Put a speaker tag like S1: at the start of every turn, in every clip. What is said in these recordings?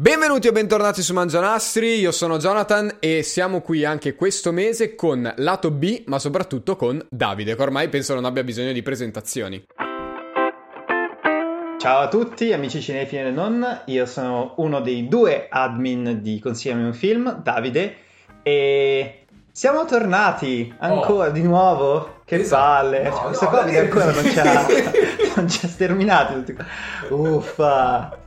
S1: Benvenuti o bentornati su Mangianastri, io sono Jonathan e siamo qui anche questo mese con lato B, ma soprattutto con Davide, che ormai penso non abbia bisogno di presentazioni.
S2: Ciao a tutti, amici cinefili e non, io sono uno dei due admin di Consigliami un film, Davide, e siamo tornati ancora oh. di nuovo. Che esatto. palle, no, questo no, Covid ancora non ci ha, non ci ha sterminato. Uffa.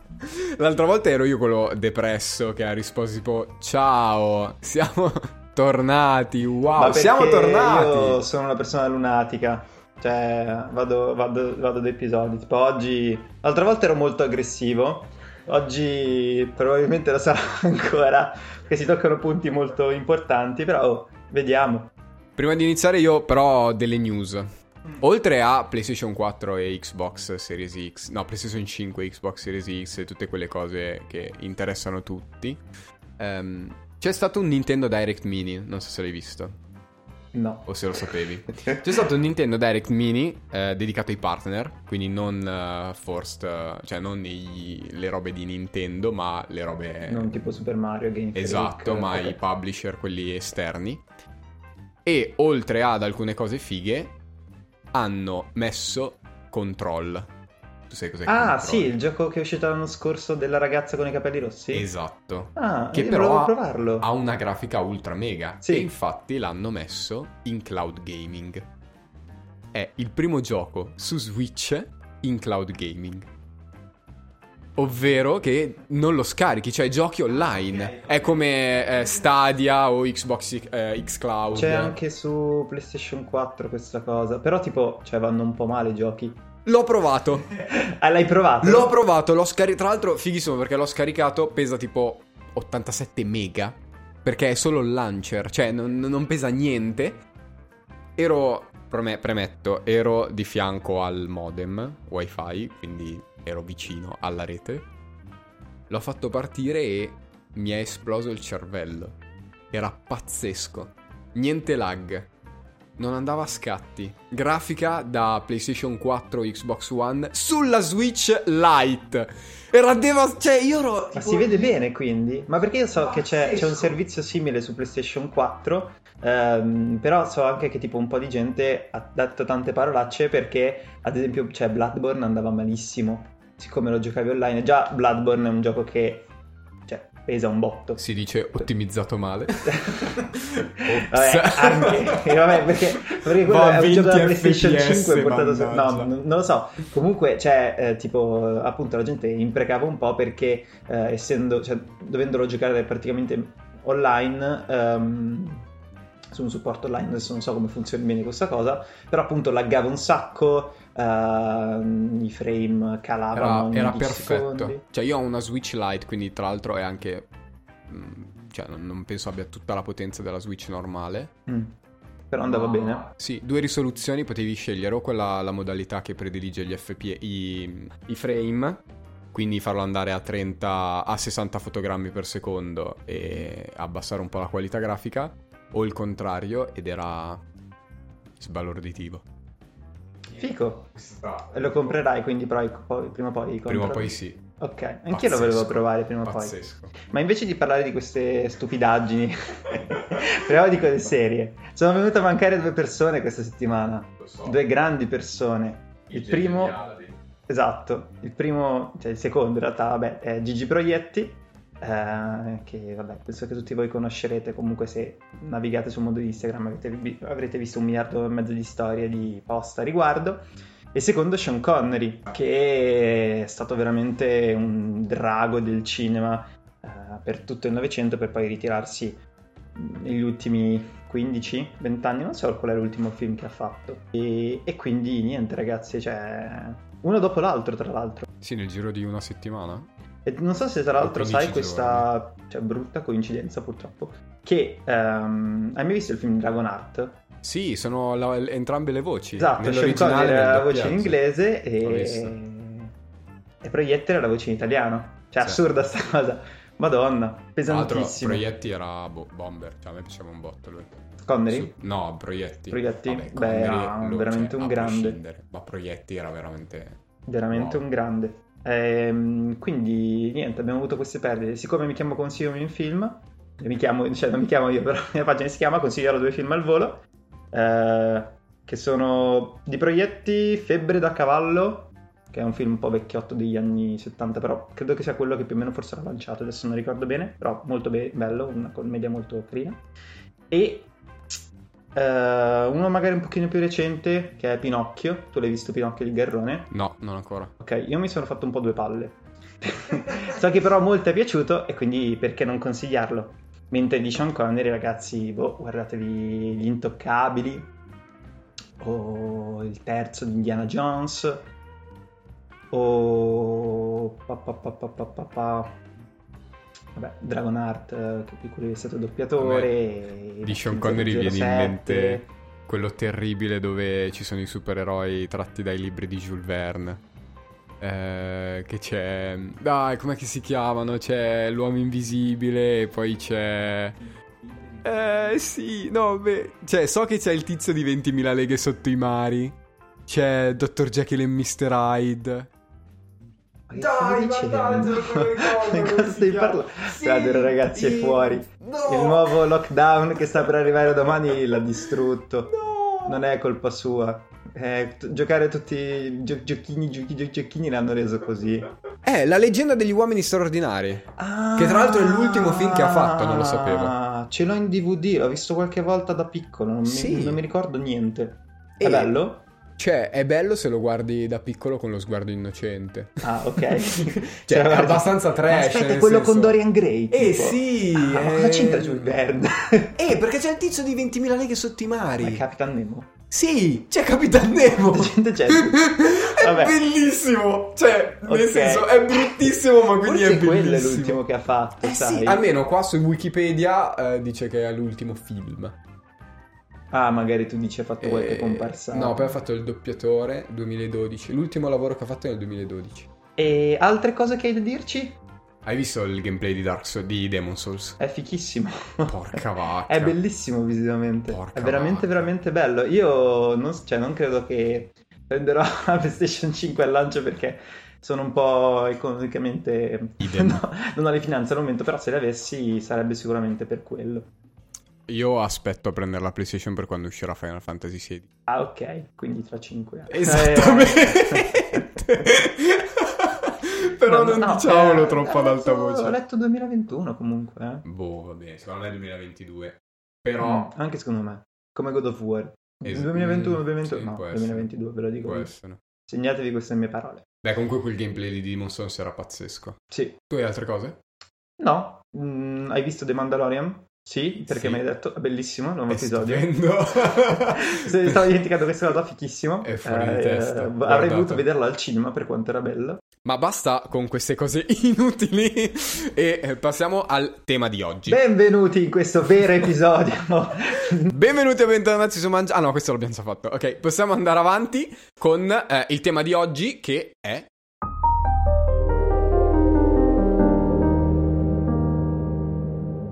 S1: L'altra volta ero io quello depresso che ha risposto tipo ciao, siamo tornati, wow, siamo tornati.
S2: Io sono una persona lunatica. Cioè, vado, vado, vado ad episodi. Tipo, oggi. L'altra volta ero molto aggressivo. Oggi probabilmente lo sarò ancora. Perché si toccano punti molto importanti. Però, oh, vediamo.
S1: Prima di iniziare, io però ho delle news. Oltre a PlayStation 4 e Xbox Series X, no, PlayStation 5 e Xbox Series X e tutte quelle cose che interessano tutti, um, c'è stato un Nintendo Direct Mini, non so se l'hai visto.
S2: No.
S1: O se lo sapevi. C'è stato un Nintendo Direct Mini eh, dedicato ai partner, quindi non uh, forced, uh, cioè non i, le robe di Nintendo, ma le robe...
S2: Non tipo Super Mario, Game Freak.
S1: Esatto, ma okay. i publisher, quelli esterni. E oltre ad alcune cose fighe, hanno messo Control.
S2: Tu sai cos'è Ah, Control? sì, il gioco che è uscito l'anno scorso della ragazza con i capelli rossi.
S1: Esatto.
S2: Ah, che però ha,
S1: ha, una grafica ultra mega. Sì. E infatti l'hanno messo in cloud gaming. È il primo gioco su Switch in cloud gaming. Ovvero che non lo scarichi, cioè giochi online. È come eh, Stadia o Xbox eh, Xcloud.
S2: C'è anche su PlayStation 4 questa cosa. Però tipo, cioè vanno un po' male i giochi.
S1: L'ho provato.
S2: ah, l'hai provato?
S1: L'ho provato, l'ho scaricato. Tra l'altro, fighissimo perché l'ho scaricato, pesa tipo 87 mega. Perché è solo il launcher, cioè non, non pesa niente. Ero, premetto, ero di fianco al modem wifi, quindi ero vicino alla rete. L'ho fatto partire e mi è esploso il cervello. Era pazzesco. Niente lag. Non andava a scatti. Grafica da PlayStation 4 Xbox One sulla Switch Lite. Era devastato. Cioè, io ero.
S2: Ma si vede bene quindi? Ma perché io so che c'è, c'è un servizio simile su PlayStation 4. Ehm, però so anche che tipo un po' di gente ha detto tante parolacce perché, ad esempio, cioè Bloodborne andava malissimo siccome lo giocavi online, già Bloodborne è un gioco che pesa un botto.
S1: Si dice ottimizzato male.
S2: vabbè, anche, vabbè, perché, perché quello è un gioco da PlayStation 5 portato su... No, non, non, lo so. Comunque, cioè, eh, tipo, appunto, la gente imprecava un po' perché, eh, essendo, cioè, dovendolo giocare praticamente online... Um, su un supporto online, adesso non so come funzioni bene questa cosa, però appunto laggava un sacco, uh, i frame calavano.
S1: Era, era perfetto. Secondi. Cioè io ho una Switch Lite, quindi tra l'altro è anche... Mm, cioè non penso abbia tutta la potenza della Switch normale.
S2: Mm. Però andava no. bene.
S1: Sì, due risoluzioni potevi scegliere o quella la modalità che predilige gli FPS, i, i frame, quindi farlo andare a 30 a 60 fotogrammi per secondo e abbassare un po' la qualità grafica o il contrario ed era sbalorditivo.
S2: Fico. E lo comprerai quindi poi, poi, prima o poi?
S1: Prima o poi sì.
S2: Ok, anch'io Pazzesco. lo volevo provare prima o poi.
S1: Pazzesco.
S2: Ma invece di parlare di queste stupidaggini, parliamo di cose serie. Sono venute a mancare due persone questa settimana. So. Due grandi persone. Il, il primo... Esatto, il primo, cioè il secondo in realtà, vabbè, è Gigi Proietti eh, che vabbè, penso che tutti voi conoscerete comunque se navigate sul mondo di Instagram avrete, avrete visto un miliardo e mezzo di storie di post a riguardo. E secondo Sean Connery, che è stato veramente un drago del cinema eh, per tutto il Novecento per poi ritirarsi negli ultimi 15-20 anni, non so qual è l'ultimo film che ha fatto. E, e quindi niente ragazzi, cioè uno dopo l'altro tra l'altro.
S1: Sì, nel giro di una settimana.
S2: E non so se tra l'altro sai questa cioè, brutta coincidenza purtroppo. Che um, hai mai visto il film Dragon Heart?
S1: Sì, sono la, entrambe le voci.
S2: Esatto, Sean Connery era la voce in inglese e, e Proietti era la voce in italiano. Cioè, sì. assurda sta cosa. Madonna, pesantissimo.
S1: Proietti era bo- bomber, cioè a me piaceva un botto lui.
S2: Connery? Su,
S1: no, Proietti.
S2: Proietti? Vabbè, Beh, era lo, veramente cioè, un grande.
S1: Ma Proietti era veramente...
S2: Veramente wow. un grande. Ehm, quindi niente, abbiamo avuto queste perdite. Siccome mi chiamo Consiglio in film, mi chiamo, cioè non mi chiamo io, però la mia pagina si chiama Consigliare due film al volo, eh, che sono di proietti Febbre da cavallo, che è un film un po' vecchiotto degli anni 70, però credo che sia quello che più o meno forse l'ha lanciato, adesso non ricordo bene, però molto be- bello, una commedia molto carina. E eh, uno magari un pochino più recente, che è Pinocchio, tu l'hai visto Pinocchio di Garrone?
S1: No, non ancora.
S2: Ok, io mi sono fatto un po' due palle. so che però molto è piaciuto e quindi perché non consigliarlo? Mentre di Sean Connery, ragazzi, boh, guardatevi Gli Intoccabili o il terzo di Indiana Jones o pa, pa, pa. Vabbè, Dragonheart, eh, che qui è stato doppiatore.
S1: Di Sean Connery viene in
S2: 007.
S1: mente quello terribile dove ci sono i supereroi tratti dai libri di Jules Verne. Eh, che c'è. Dai, com'è che si chiamano? C'è l'uomo invisibile e poi c'è. Eh, sì, no, beh. Cioè, so che c'è il tizio di 20.000 leghe sotto i mari. C'è Dr. Jekyll e Mr. Hyde.
S2: Ma che stai dicendo? Di cosa stai parlando? Guarda, ragazzi, è fuori. Il nuovo lockdown che sta per arrivare domani l'ha distrutto. Non è colpa sua. Eh, t- giocare tutti i gio- giochini, giochi- gio- giochini l'hanno reso così.
S1: Eh, la leggenda degli uomini straordinari.
S2: Ah,
S1: Che tra l'altro è l'ultimo film che ha fatto, non lo sapevo.
S2: Ce l'ho in DVD, l'ho visto qualche volta da piccolo, non,
S1: Sì.
S2: mi, non mi ricordo niente. È
S1: E-
S2: bello?
S1: Cioè, è bello se lo guardi da piccolo con lo sguardo innocente.
S2: Ah, ok.
S1: Cioè, è abbastanza trash,
S2: Aspetta,
S1: nel
S2: è quello
S1: senso-
S2: con Dorian Gray.
S1: Eh
S2: tipo.
S1: sì!
S2: Ah, ma
S1: eh.
S2: cosa c'entra Jules Verne?
S1: Eh, perché c'è il tizio di 20.000 leghe sotto i mari.
S2: È Capitan Nemo.
S1: Sì, c'è Capitan Nemo.
S2: Gente c'è?
S1: è
S2: Vabbè.
S1: bellissimo. Cioè, nel
S2: Ok.
S1: senso, è bruttissimo, ma quindi
S2: Forse
S1: è
S2: quello è
S1: bellissimo.
S2: l'ultimo che ha fatto,
S1: Eh
S2: sai?
S1: sì, almeno qua su Wikipedia eh, dice che è l'ultimo film.
S2: Ah, magari tu dici ha fatto qualche
S1: Eh,
S2: comparsa.
S1: No, poi ha fatto il doppiatore 2012. L'ultimo lavoro che ha fatto è nel 2012.
S2: E altre cose che hai da dirci?
S1: Hai visto il gameplay di Dark Souls di Demon Souls?
S2: È fichissimo.
S1: Porca vacca.
S2: È bellissimo visivamente.
S1: Porca
S2: è veramente,
S1: vacca.
S2: veramente bello. Io non, cioè, non credo che prenderò la PlayStation 5 al lancio perché sono un po' economicamente. No, non ho le finanze al momento, però se le avessi sarebbe sicuramente per quello.
S1: Io aspetto a prendere la PlayStation per quando uscirà Final Fantasy XVI.
S2: Ah, ok, quindi tra 5 anni.
S1: Esattamente. Però
S2: No,
S1: non
S2: no,
S1: diciamolo
S2: eh,
S1: troppo ad alta voce.
S2: Ho letto 2021 comunque. eh.
S1: Boh, va bene, secondo me è 2022.
S2: Mm,
S1: Però
S2: anche secondo me. Come God of War.
S1: Es-
S2: 2021,
S1: mm,
S2: 2022.
S1: sì,
S2: no,
S1: può essere.
S2: 2022, ve lo dico.
S1: può essere.
S2: Segnatevi queste mie parole.
S1: Beh, comunque quel gameplay di Demon Souls era pazzesco.
S2: Sì.
S1: Tu hai altre cose?
S2: No, Mm, hai visto The Mandalorian? Sì, perché
S1: Sì.
S2: mi hai detto, bellissimo, nuovo
S1: È
S2: episodio. stavo dimenticando questa cosa, fichissimo.
S1: È fuori di
S2: Eh,
S1: testa,
S2: avrei
S1: guardate.
S2: voluto vederlo al cinema per quanto era bello.
S1: Ma basta con queste cose inutili e eh, passiamo al tema di oggi.
S2: Benvenuti in questo vero episodio.
S1: Benvenuti e bentornati su Mangia... Ah no, questo l'abbiamo già fatto. Ok, possiamo andare avanti con eh, il tema di oggi che è...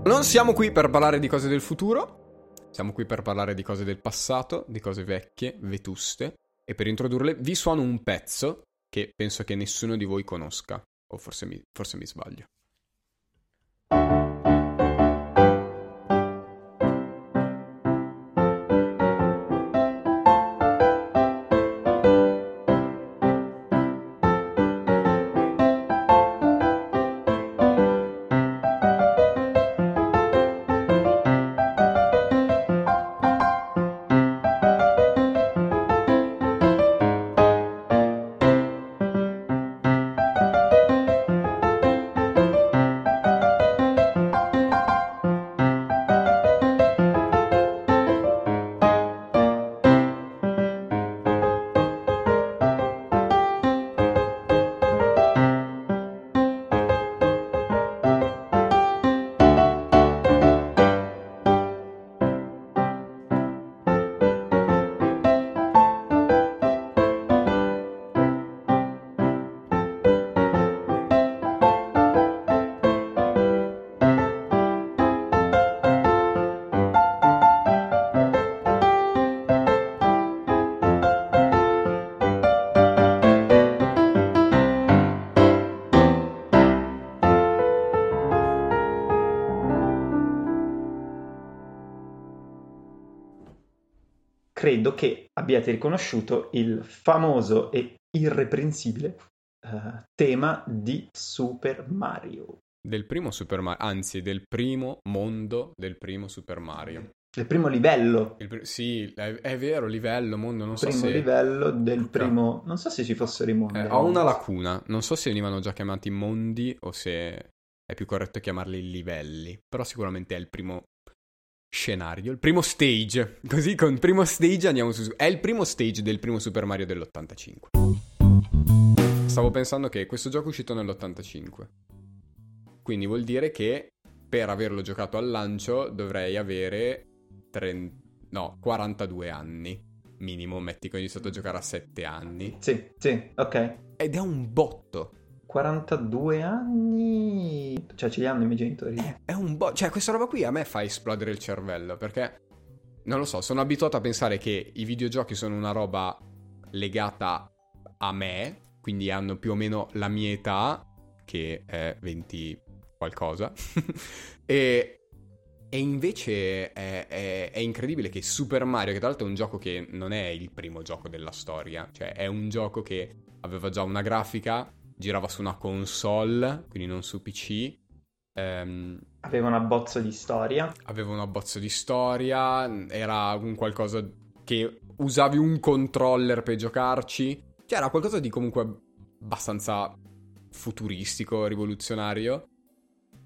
S1: Non siamo qui per parlare di cose del futuro, siamo qui per parlare di cose del passato, di cose vecchie, vetuste, e per introdurle vi suono un pezzo che penso che nessuno di voi conosca, o forse mi, forse mi sbaglio.
S2: Credo che abbiate riconosciuto il famoso e irreprensibile uh, tema di Super Mario.
S1: Del primo Super Mario, anzi del primo mondo del primo Super Mario.
S2: Del primo livello.
S1: Pr- sì, è, è, vero, livello, mondo, non
S2: primo
S1: so se...
S2: Primo livello del primo... Non so se ci fossero i mondi.
S1: Eh, ho una lacuna, non so se venivano già chiamati mondi o se è più corretto chiamarli livelli, però sicuramente è il primo scenario, il primo stage. Così con il primo stage andiamo su... È il primo stage del primo Super Mario dell'85. Stavo pensando che questo gioco è uscito nell'85. Quindi vuol dire che per averlo giocato al lancio dovrei avere 30, no, 42 anni. Minimo, metti che ho iniziato a giocare a 7 anni.
S2: Sì, sì, ok.
S1: Ed è un botto.
S2: 42 anni. Cioè, ce li hanno i miei genitori.
S1: È, è un botto. Cioè, questa roba qui a me fa esplodere il cervello. Perché, non lo so, sono abituato a pensare che i videogiochi sono una roba legata a me. Quindi hanno più o meno la mia età, che è 20 qualcosa. e e invece è, è, è, incredibile che Super Mario, che tra l'altro è un gioco che non è il primo gioco della storia, cioè è un gioco che aveva già una grafica, girava su una console, quindi non su PC.
S2: Ehm, aveva un abbozzo di storia.
S1: Aveva un abbozzo di storia, era un qualcosa che usavi un controller per giocarci. Cioè era qualcosa di comunque abbastanza futuristico, rivoluzionario.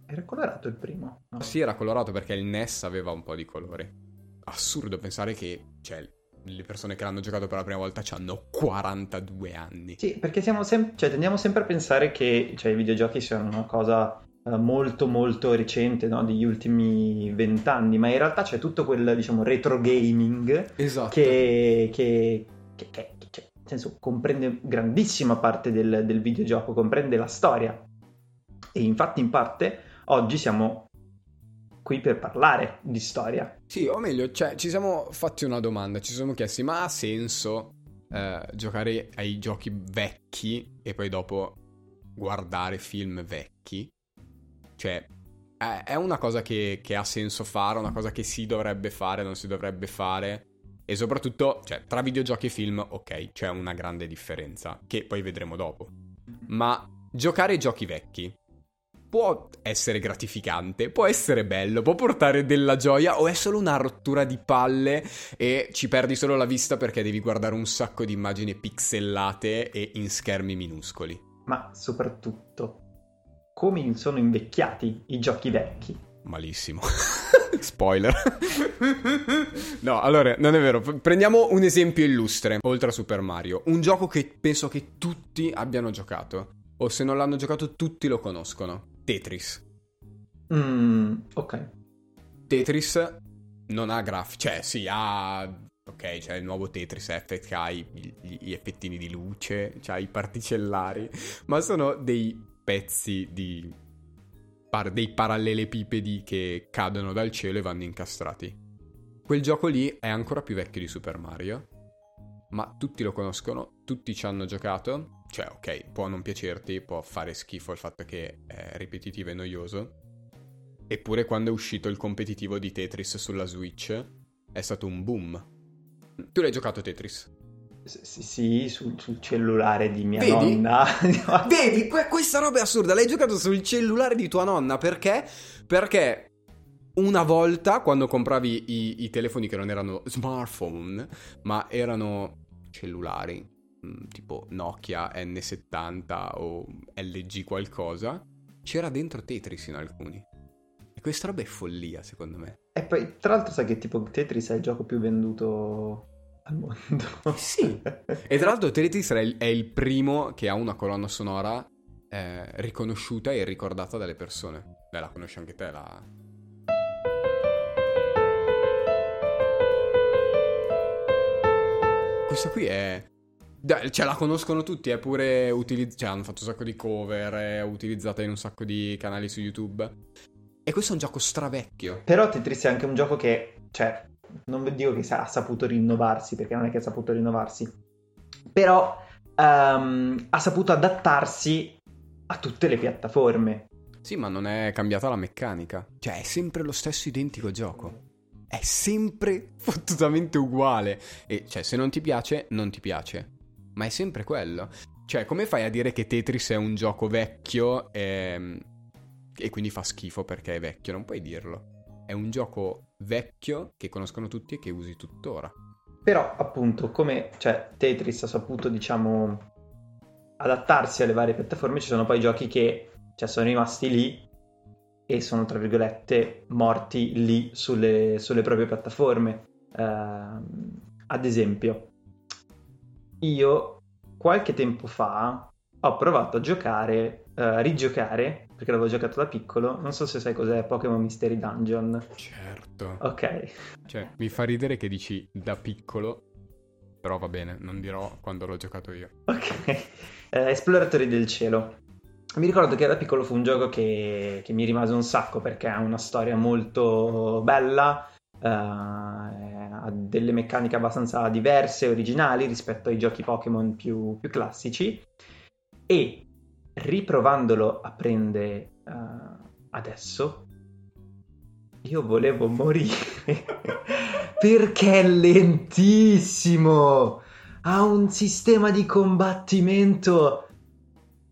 S2: Era colorato il primo?
S1: No? Sì, era colorato perché il NES aveva un po' di colore. Assurdo pensare che, cioè, le persone che l'hanno giocato per la prima volta hanno 42 anni.
S2: Sì, perché siamo sem- cioè, tendiamo sempre a pensare che cioè, i videogiochi siano una cosa uh, molto molto recente, no? degli ultimi vent'anni, ma in realtà c'è tutto quel, diciamo, retro gaming
S1: esatto.
S2: che, che, che, che cioè, nel senso, comprende grandissima parte del, del videogioco, comprende la storia. E infatti in parte oggi siamo qui per parlare di storia.
S1: Sì, o meglio, cioè, ci siamo fatti una domanda, ci siamo chiesti, ma ha senso eh, giocare ai giochi vecchi e poi dopo guardare film vecchi? Cioè, è una cosa che, che ha senso fare, una cosa che si dovrebbe fare, non si dovrebbe fare? E soprattutto, cioè, tra videogiochi e film, ok, c'è una grande differenza, che poi vedremo dopo. Ma giocare ai giochi vecchi può essere gratificante, può essere bello, può portare della gioia o è solo una rottura di palle e ci perdi solo la vista perché devi guardare un sacco di immagini pixellate e in schermi minuscoli.
S2: Ma soprattutto, come sono invecchiati i giochi vecchi?
S1: Malissimo. Spoiler. no, allora, non è vero. Prendiamo un esempio illustre, oltre a Super Mario. Un gioco che penso che tutti abbiano giocato. O se non l'hanno giocato, tutti lo conoscono. Tetris.
S2: Mm, ok.
S1: Tetris non ha grafici, cioè sì, ha... Ok, c'è il nuovo Tetris Effect che ha i, gli, gli effettini di luce, c'ha i particellari, ma sono dei pezzi di... Par, dei parallelepipedi che cadono dal cielo e vanno incastrati. Quel gioco lì è ancora più vecchio di Super Mario, ma tutti lo conoscono, tutti ci hanno giocato cioè, ok, può non piacerti, può fare schifo il fatto che è ripetitivo e noioso. Eppure quando è uscito il competitivo di Tetris sulla Switch è stato un boom. Tu l'hai giocato Tetris?
S2: S- sì, sul, sul, cellulare di mia Vedi? nonna.
S1: Vedi, que- questa roba è assurda. L'hai giocato sul cellulare di tua nonna perché? Perché una volta quando compravi i, i telefoni che non erano smartphone, ma erano cellulari, Mm, tipo Nokia N70 o LG qualcosa, c'era dentro Tetris in alcuni. E questa roba è follia, secondo me.
S2: E poi, tra l'altro, sai che tipo Tetris è il gioco più venduto al mondo.
S1: sì. e tra l'altro Tetris è il, è il primo che ha una colonna sonora eh, riconosciuta e ricordata dalle persone. Beh, la conosci anche te, la... Questa qui è cioè, la conoscono tutti, è pure utilizzata. Cioè, hanno fatto un sacco di cover, è utilizzata in un sacco di canali su YouTube. E questo è un gioco stravecchio.
S2: Però Tetris è anche un gioco che, cioè, non dico che ha saputo rinnovarsi, perché non è che ha saputo rinnovarsi. Però um, ha saputo adattarsi a tutte le piattaforme.
S1: Sì, ma non è cambiata la meccanica. Cioè, è sempre lo stesso identico gioco. È sempre fottutamente uguale. E cioè, se non ti piace, non ti piace. Ma è sempre quello. Cioè, come fai a dire che Tetris è un gioco vecchio e, e quindi fa schifo perché è vecchio? Non puoi dirlo. È un gioco vecchio che conoscono tutti e che usi tuttora.
S2: Però, appunto, come cioè, Tetris ha saputo, diciamo, adattarsi alle varie piattaforme, ci sono poi giochi che cioè, sono rimasti lì e sono, tra virgolette, morti lì sulle, sulle proprie piattaforme. Uh, ad esempio, io qualche tempo fa ho provato a giocare, uh, rigiocare, perché l'avevo giocato da piccolo, non so se sai cos'è Pokémon Mystery Dungeon.
S1: Certo.
S2: Ok.
S1: Cioè, mi fa ridere che dici da piccolo, però va bene, non dirò quando l'ho giocato io.
S2: Ok. Eh, Esploratori del cielo. Mi ricordo che da piccolo fu un gioco che, che mi rimase un sacco perché ha una storia molto bella, uh, ha delle meccaniche abbastanza diverse, originali rispetto ai giochi Pokémon più, più classici e riprovandolo a prendere uh, adesso io volevo morire perché è lentissimo ha un sistema di combattimento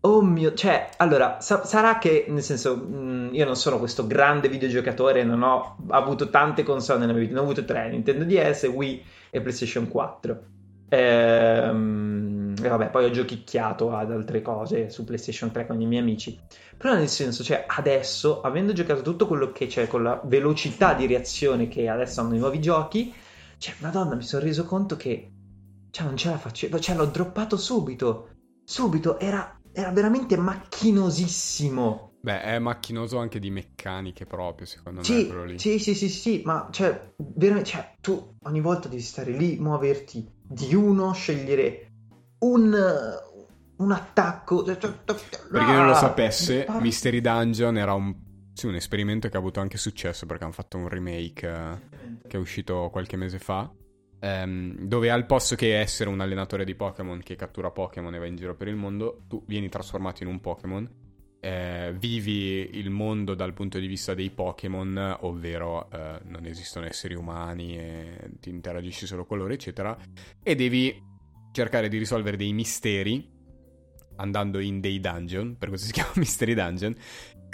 S2: Oh mio, cioè, allora, sa- sarà che, nel senso, mh, mm, io non sono questo grande videogiocatore, non ho avuto tante console nella mia vita, ne ho avuto tre, Nintendo DS, Wii e PlayStation 4. Ehm, e vabbè, poi ho giochicchiato ad altre cose su PlayStation 3 con i miei amici. Però nel senso, cioè, adesso, avendo giocato tutto quello che c'è, con la velocità di reazione che adesso hanno i nuovi giochi, cioè, madonna, mi sono reso conto che, cioè, non ce la facevo, cioè, l'ho droppato subito. Subito, era era veramente macchinosissimo.
S1: Beh, è macchinoso anche di meccaniche proprio, secondo
S2: sì,
S1: me.
S2: Sì, sì, sì, sì, ma cioè, veramente, cioè, tu ogni volta devi stare lì, muoverti di uno, scegliere un, un attacco. Cioè,
S1: per chi non lo ah, sapesse, par- Mystery Dungeon era un, sì, un esperimento che ha avuto anche successo perché hanno fatto un remake eh, che è uscito qualche mese fa ehm, dove al posto che essere un allenatore di Pokémon che cattura Pokémon e va in giro per il mondo, tu vieni trasformato in un Pokémon, eh, vivi il mondo dal punto di vista dei Pokémon, ovvero eh, non esistono esseri umani e ti interagisci solo con loro, eccetera, e devi cercare di risolvere dei misteri andando in dei dungeon, per questo si chiama Mystery Dungeon,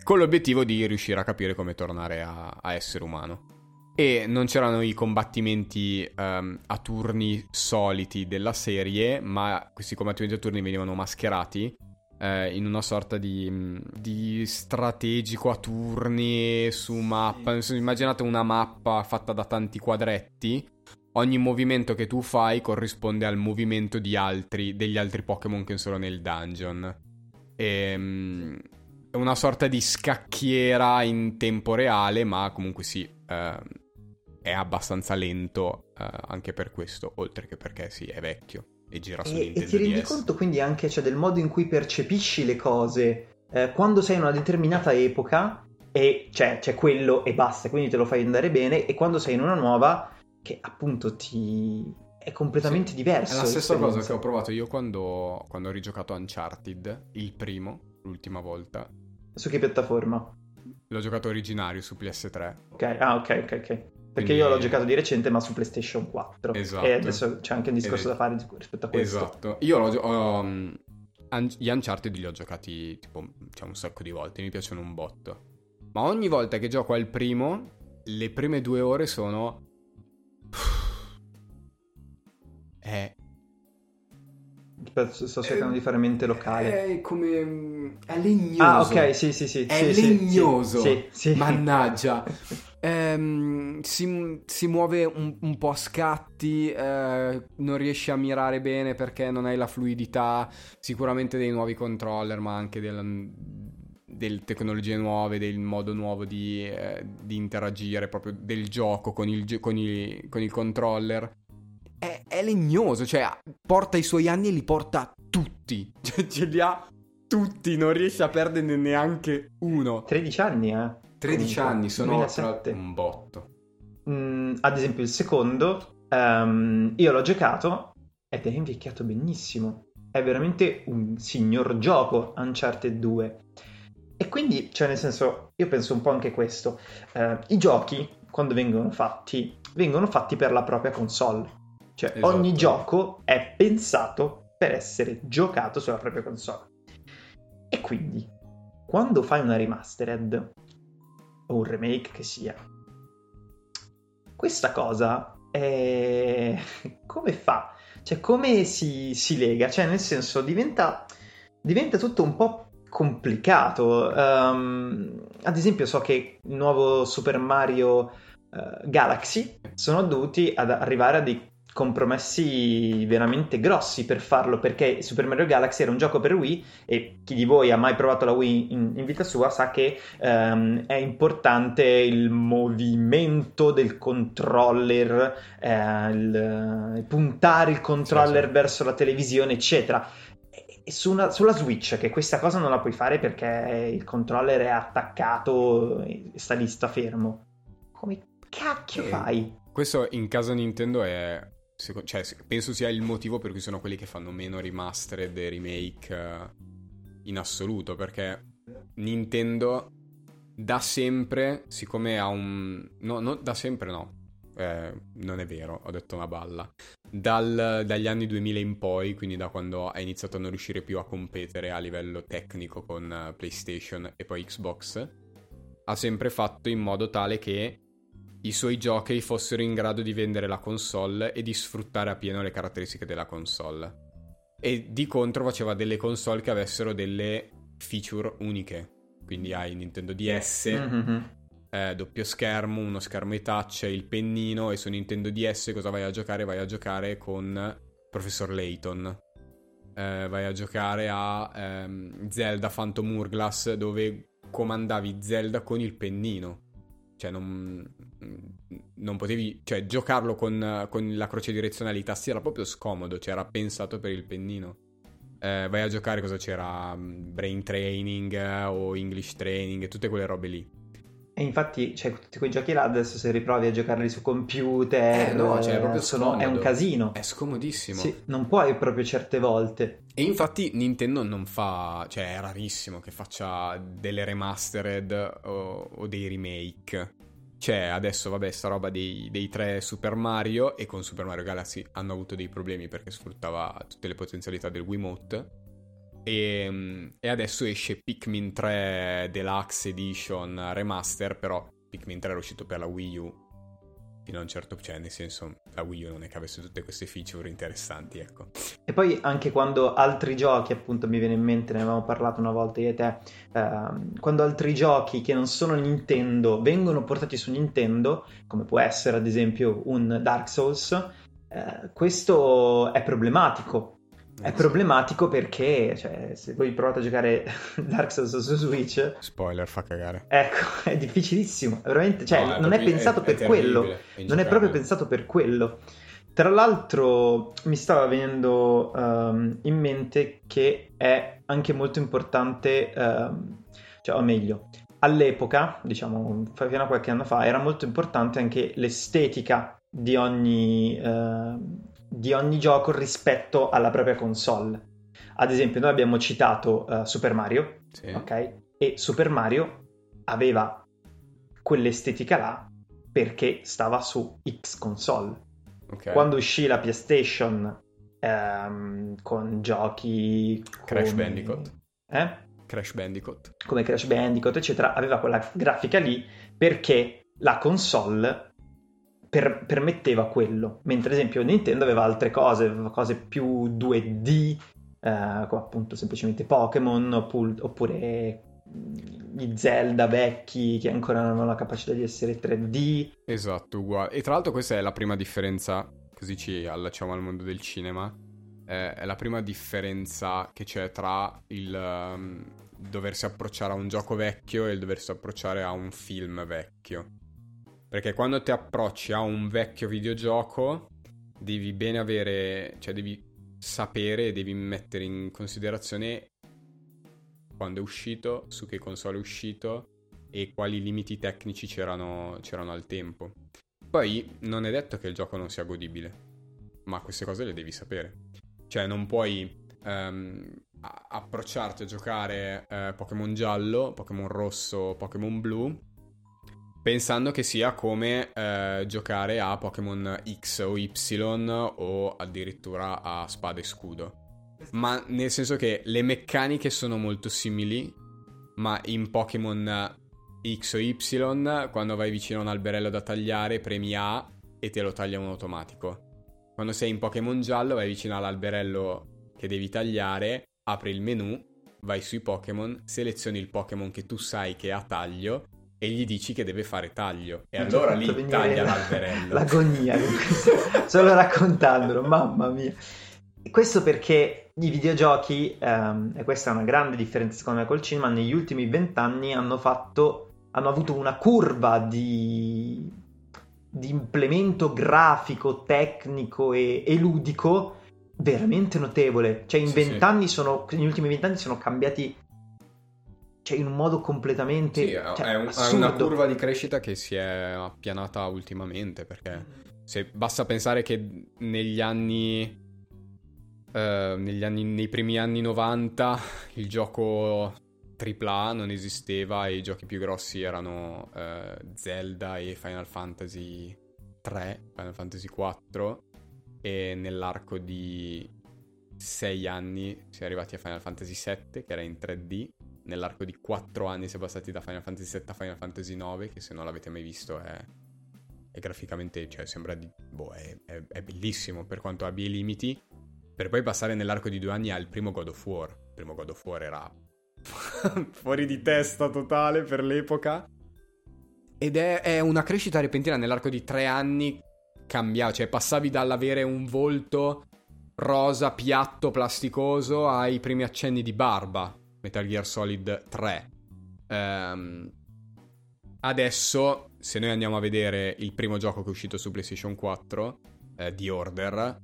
S1: con l'obiettivo di riuscire a capire come tornare a, a essere umano e non c'erano i combattimenti um, a turni soliti della serie, ma questi combattimenti a turni venivano mascherati eh, in una sorta di, mm, di, strategico a turni su mappa. Immaginate una mappa fatta da tanti quadretti. Ogni movimento che tu fai corrisponde al movimento di altri, degli altri Pokémon che sono nel dungeon. E, um, è una sorta di scacchiera in tempo reale, ma comunque sì. Uh, è abbastanza lento uh, anche per questo, oltre che perché sì, è vecchio e gira su e, Nintendo
S2: E ti rendi
S1: DS.
S2: conto quindi anche cioè, del modo in cui percepisci le cose eh, quando sei in una determinata epoca e cioè, c'è quello e basta, quindi te lo fai andare bene e quando sei in una nuova che appunto ti è completamente sì, diverso.
S1: È la stessa cosa che ho provato io quando, quando ho rigiocato Uncharted, il primo, l'ultima volta.
S2: Su che piattaforma?
S1: L'ho giocato originario su PS3.
S2: Ok, ah ok, ok, ok. Perché io l'ho giocato di recente, ma su PlayStation 4.
S1: Esatto.
S2: E adesso c'è anche un discorso da fare rispetto a questo.
S1: Esatto. Io l'ho ho, um, gli Uncharted li ho giocati tipo cioè, un sacco di volte, mi piacciono un botto. Ma ogni volta che gioco al primo, le prime due ore sono...
S2: È Sto cercando di fare mente locale.
S1: È come. È legnoso.
S2: Ah, ok, sì, sì, sì.
S1: È
S2: sì,
S1: legnoso.
S2: Sì, sì.
S1: Mannaggia. ehm, si, si, muove un, un, po' a scatti. Eh, non riesci a mirare bene perché non hai la fluidità. Sicuramente dei nuovi controller, ma anche del, delle tecnologie nuove, del modo nuovo di, eh, di interagire, proprio del gioco con il, con i, con il controller è, è, legnoso, cioè porta i suoi anni e li porta tutti, cioè ce li ha tutti, non riesce a perderne neanche uno.
S2: 13 anni, eh?
S1: 13 Comunque, anni, sono tra... un botto.
S2: Mm, ad esempio il secondo, um, io l'ho giocato ed è invecchiato benissimo. È veramente un signor gioco Uncharted 2. E quindi, cioè nel senso, io penso un po' anche questo. Eh, I giochi, quando vengono fatti, vengono fatti per la propria console. Cioè esatto. ogni gioco è pensato per essere giocato sulla propria console. E quindi, quando fai una remastered o un remake che sia, questa cosa è... come fa? Cioè come si, si lega? Cioè nel senso diventa, diventa tutto un po' complicato. Um, ad esempio, so che il nuovo Super Mario uh, Galaxy sono dovuti ad arrivare a dei compromessi veramente grossi per farlo perché Super Mario Galaxy era un gioco per Wii e chi di voi ha mai provato la Wii in, in vita sua sa che um, è importante il movimento del controller, eh, il, il puntare il controller sì, sì. verso la televisione, eccetera su una, sulla Switch, che questa cosa non la puoi fare perché il controller è attaccato e sta lì, sta fermo. Come cacchio e fai?
S1: Questo in caso Nintendo è. Cioè, penso sia il motivo per cui sono quelli che fanno meno remastered e remake eh, in assoluto. Perché Nintendo da sempre, siccome ha un. No, no da sempre no. Eh, non è vero, ho detto una balla dal, dagli anni 2000 in poi, quindi da quando ha iniziato a non riuscire più a competere a livello tecnico con uh, PlayStation e poi Xbox, ha sempre fatto in modo tale che i suoi giochi fossero in grado di vendere la console e di sfruttare appieno le caratteristiche della console. E di contro faceva delle console che avessero delle feature uniche. Quindi hai Nintendo DS, mm-hmm eh, doppio schermo, uno schermo e touch, il pennino e su Nintendo DS cosa vai a giocare? Vai a giocare con Professor Layton. Eh, vai a giocare a ehm, Zelda Phantom Hourglass dove comandavi Zelda con il pennino. Cioè non, non potevi... Cioè giocarlo con, con, la croce direzionale i tasti era proprio scomodo, cioè era pensato per il pennino. Eh, vai a giocare cosa c'era? Brain Training eh, o English Training, tutte quelle robe lì.
S2: E infatti, cioè, tutti quei giochi là adesso se riprovi a giocarli su computer,
S1: eh, no, cioè, è, proprio
S2: sono, è un casino.
S1: È scomodissimo.
S2: Sì, non puoi proprio certe volte.
S1: E infatti Nintendo non fa, cioè è rarissimo che faccia delle remastered o, o dei remake. Cioè, adesso, vabbè, sta roba dei, dei, tre Super Mario e con Super Mario Galaxy hanno avuto dei problemi perché sfruttava tutte le potenzialità del Wiimote e, ehm, e, adesso esce Pikmin 3 Deluxe Edition Remaster, però Pikmin 3 era uscito per la Wii U. Fino a un certo cioè nel senso, la Wii U non è che avesse tutte queste feature interessanti, ecco.
S2: E poi anche quando altri giochi, appunto mi viene in mente, ne avevamo parlato una volta io e te, ehm, quando altri giochi che non sono Nintendo vengono portati su Nintendo, come può essere ad esempio un Dark Souls, eh, questo è problematico è problematico perché, cioè, se voi provate a giocare Dark Souls su Switch...
S1: Spoiler, fa cagare.
S2: Ecco, è difficilissimo, veramente, cioè, no, non è, pensato è, per è quello, non è proprio pensato per quello. Tra l'altro mi stava venendo um, in mente che è anche molto importante, um, cioè, o meglio, all'epoca, diciamo, fino a qualche anno fa, era molto importante anche l'estetica di ogni, uh, di ogni gioco rispetto alla propria console. Ad esempio, noi abbiamo citato uh, Super Mario, sì. ok? E Super Mario aveva quell'estetica là perché stava su X console. Okay. Quando uscì la PlayStation ehm, con giochi
S1: Crash come... Bandicoot.
S2: Eh?
S1: Crash Bandicoot.
S2: Come Crash Bandicoot, eccetera, aveva quella grafica lì perché la console per, permetteva quello, mentre ad esempio Nintendo aveva altre cose, aveva cose più 2D, eh, come appunto semplicemente Pokémon, oppure, oppure gli Zelda vecchi che ancora non hanno la capacità di essere 3D.
S1: Esatto, uguale. E tra l'altro questa è la prima differenza, così ci allacciamo al mondo del cinema, eh, è la prima differenza che c'è tra il um, doversi approcciare a un gioco vecchio e il doversi approcciare a un film vecchio. Perché quando ti approcci a un vecchio videogioco, devi bene avere, cioè devi sapere devi mettere in considerazione quando è uscito, su che console è uscito e quali limiti tecnici c'erano, c'erano al tempo. Poi non è detto che il gioco non sia godibile, ma queste cose le devi sapere. Cioè non puoi um, approcciarti a giocare eh, Pokémon giallo, Pokémon rosso, Pokémon blu, pensando che sia come eh, giocare a Pokémon X o Y o addirittura a spada e scudo. Ma nel senso che le meccaniche sono molto simili, ma in Pokémon X o Y, quando vai vicino a un alberello da tagliare, premi A e te lo taglia un automatico. Quando sei in Pokémon giallo, vai vicino all'alberello che devi tagliare, apri il menu, vai sui Pokémon, selezioni il Pokémon che tu sai che ha taglio e gli dici che deve fare taglio. E allora lì taglia l'alberello.
S2: L'agonia, solo raccontandolo, mamma mia. Questo perché i videogiochi, ehm, e questa è una grande differenza secondo me col cinema, negli ultimi vent'anni hanno fatto, hanno avuto una curva di, di implemento grafico, tecnico e, e ludico veramente notevole. Cioè, in vent'anni sì, sono. Negli ultimi vent'anni sono cambiati. Cioè, in un modo completamente. Sì,
S1: cioè, è, un, è, una curva di crescita che si è appianata ultimamente. Perché se basta pensare che negli anni. Uh, negli anni, nei primi anni 90 il gioco AAA non esisteva e i giochi più grossi erano uh, Zelda e Final Fantasy 3, Final Fantasy 4 e nell'arco di 6 anni si è arrivati a Final Fantasy VII che era in 3D nell'arco di 4 anni si è passati da Final Fantasy VII a Final Fantasy IX che se non l'avete mai visto è, è graficamente cioè sembra di boh è, è, è, bellissimo per quanto abbia i limiti. Per poi passare nell'arco di due anni al primo God of War. Il primo God of War era fuori di testa totale per l'epoca. Ed è, è una crescita repentina nell'arco di tre anni cambiava, cioè passavi dall'avere un volto rosa, piatto, plasticoso ai primi accenni di barba, Metal Gear Solid 3. Ehm, adesso, se noi andiamo a vedere il primo gioco che è uscito su PlayStation 4, eh, The Order,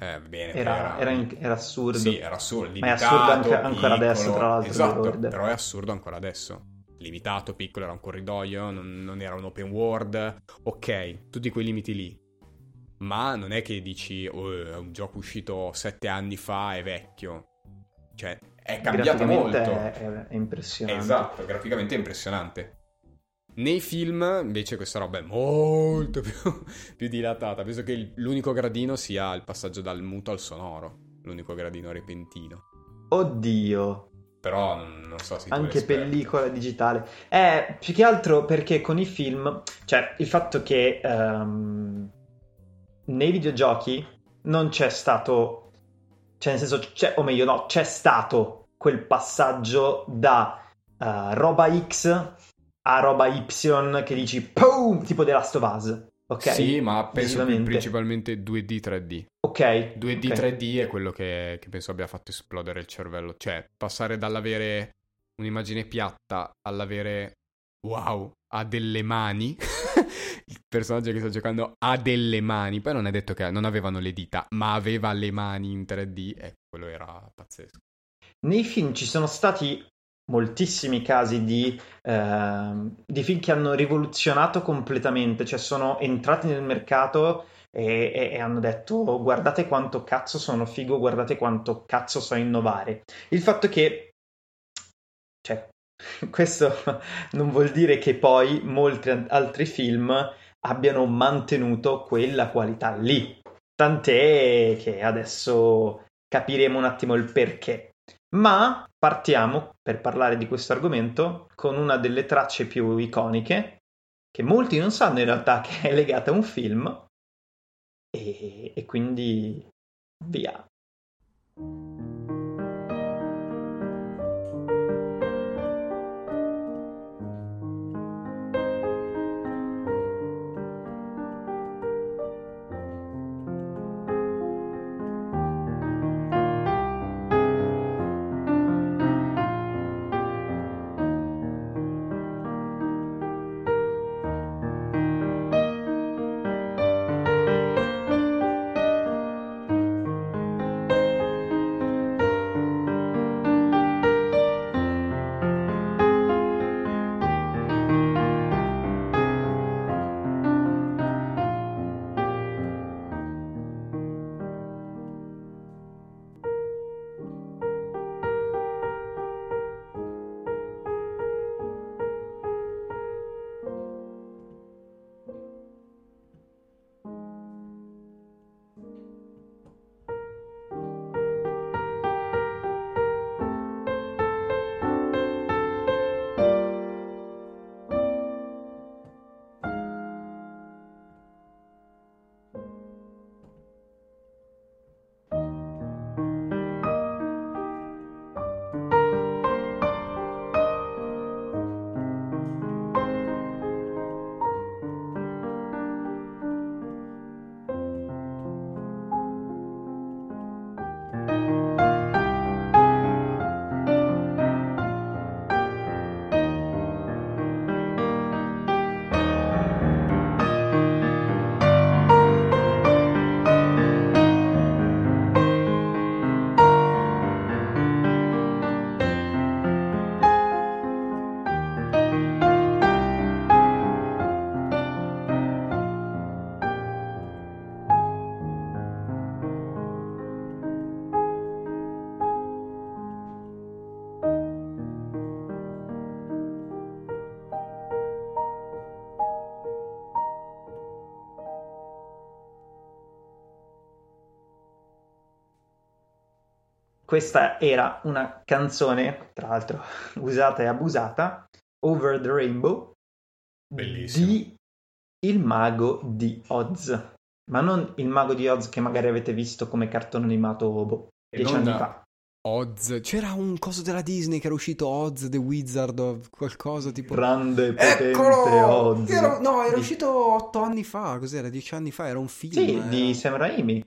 S2: eh, bene, era, era, in, era, assurdo.
S1: Sì, era assurdo.
S2: Limitato, Ma è assurdo anche, ancora adesso, tra l'altro.
S1: Esatto, però è assurdo ancora adesso limitato, piccolo, era un corridoio, non, non era un open world. Ok, tutti quei limiti lì. Ma non è che dici, oh, è un gioco uscito sette anni fa, è vecchio. Cioè, è cambiato molto.
S2: È, è impressionante.
S1: Esatto, graficamente è impressionante. Nei film, invece, questa roba è molto più, più dilatata. Penso che l'unico gradino sia il passaggio dal muto al sonoro. L'unico gradino repentino.
S2: Oddio,
S1: però non so se
S2: anche pellicola digitale eh più che altro perché con i film cioè il fatto che um, nei videogiochi non c'è stato cioè nel senso c'è, o meglio no c'è stato quel passaggio da uh, roba X a roba Y che dici POOM tipo The Last of Us ok
S1: sì ma penso principalmente 2D 3D
S2: Ok.
S1: 2D, okay. 3D è quello che, che, penso abbia fatto esplodere il cervello. Cioè, passare dall'avere un'immagine piatta all'avere wow, ha delle mani. il personaggio che sto giocando ha delle mani. Poi non è detto che non avevano le dita, ma aveva le mani in 3D e quello era pazzesco.
S2: Nei film ci sono stati moltissimi casi di, eh, di film che hanno rivoluzionato completamente, cioè sono entrati nel mercato e, e, e, hanno detto guardate quanto cazzo sono figo, guardate quanto cazzo so innovare. Il fatto che, cioè, questo non vuol dire che poi molti altri film abbiano mantenuto quella qualità lì. Tant'è che adesso capiremo un attimo il perché. Ma partiamo per parlare di questo argomento con una delle tracce più iconiche che molti non sanno in realtà che è legata a un film e, e quindi via. Questa era una canzone, tra l'altro usata e abusata, Over the Rainbow,
S1: Bellissimo.
S2: di Il Mago di Oz. Ma non il Mago di Oz che magari avete visto come cartone animato boh,
S1: E
S2: dieci anni
S1: da-
S2: fa.
S1: Oz. C'era un coso della Disney che era uscito Oz, The Wizard of qualcosa tipo...
S2: Grande, potente
S1: Eccolo!
S2: Oz.
S1: Era- no, era
S2: Di-
S1: uscito otto anni fa, cos'era? Dieci anni fa, era un film.
S2: Sì,
S1: era-
S2: di Sam Raimi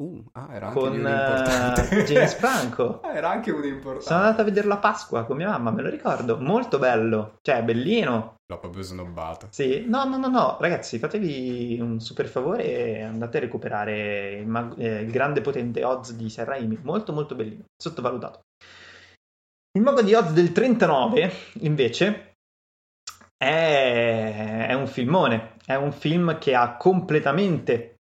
S1: Uh, ah, era anche
S2: con
S1: uno importante.
S2: James Franco.
S1: Ah, era anche uno importante.
S2: Sono andato a vedere la Pasqua con mia mamma, me lo ricordo. Molto bello, cioè bellino.
S1: L'ho proprio snobbato.
S2: Sì, no, no, no, no, ragazzi, fatevi un super favore e andate a recuperare il, mag- eh, il grande potente Oz di Sam Raimi. Molto, molto bellino, sottovalutato. Il mago di Oz del 39, invece, è, è un filmone. È un film che ha completamente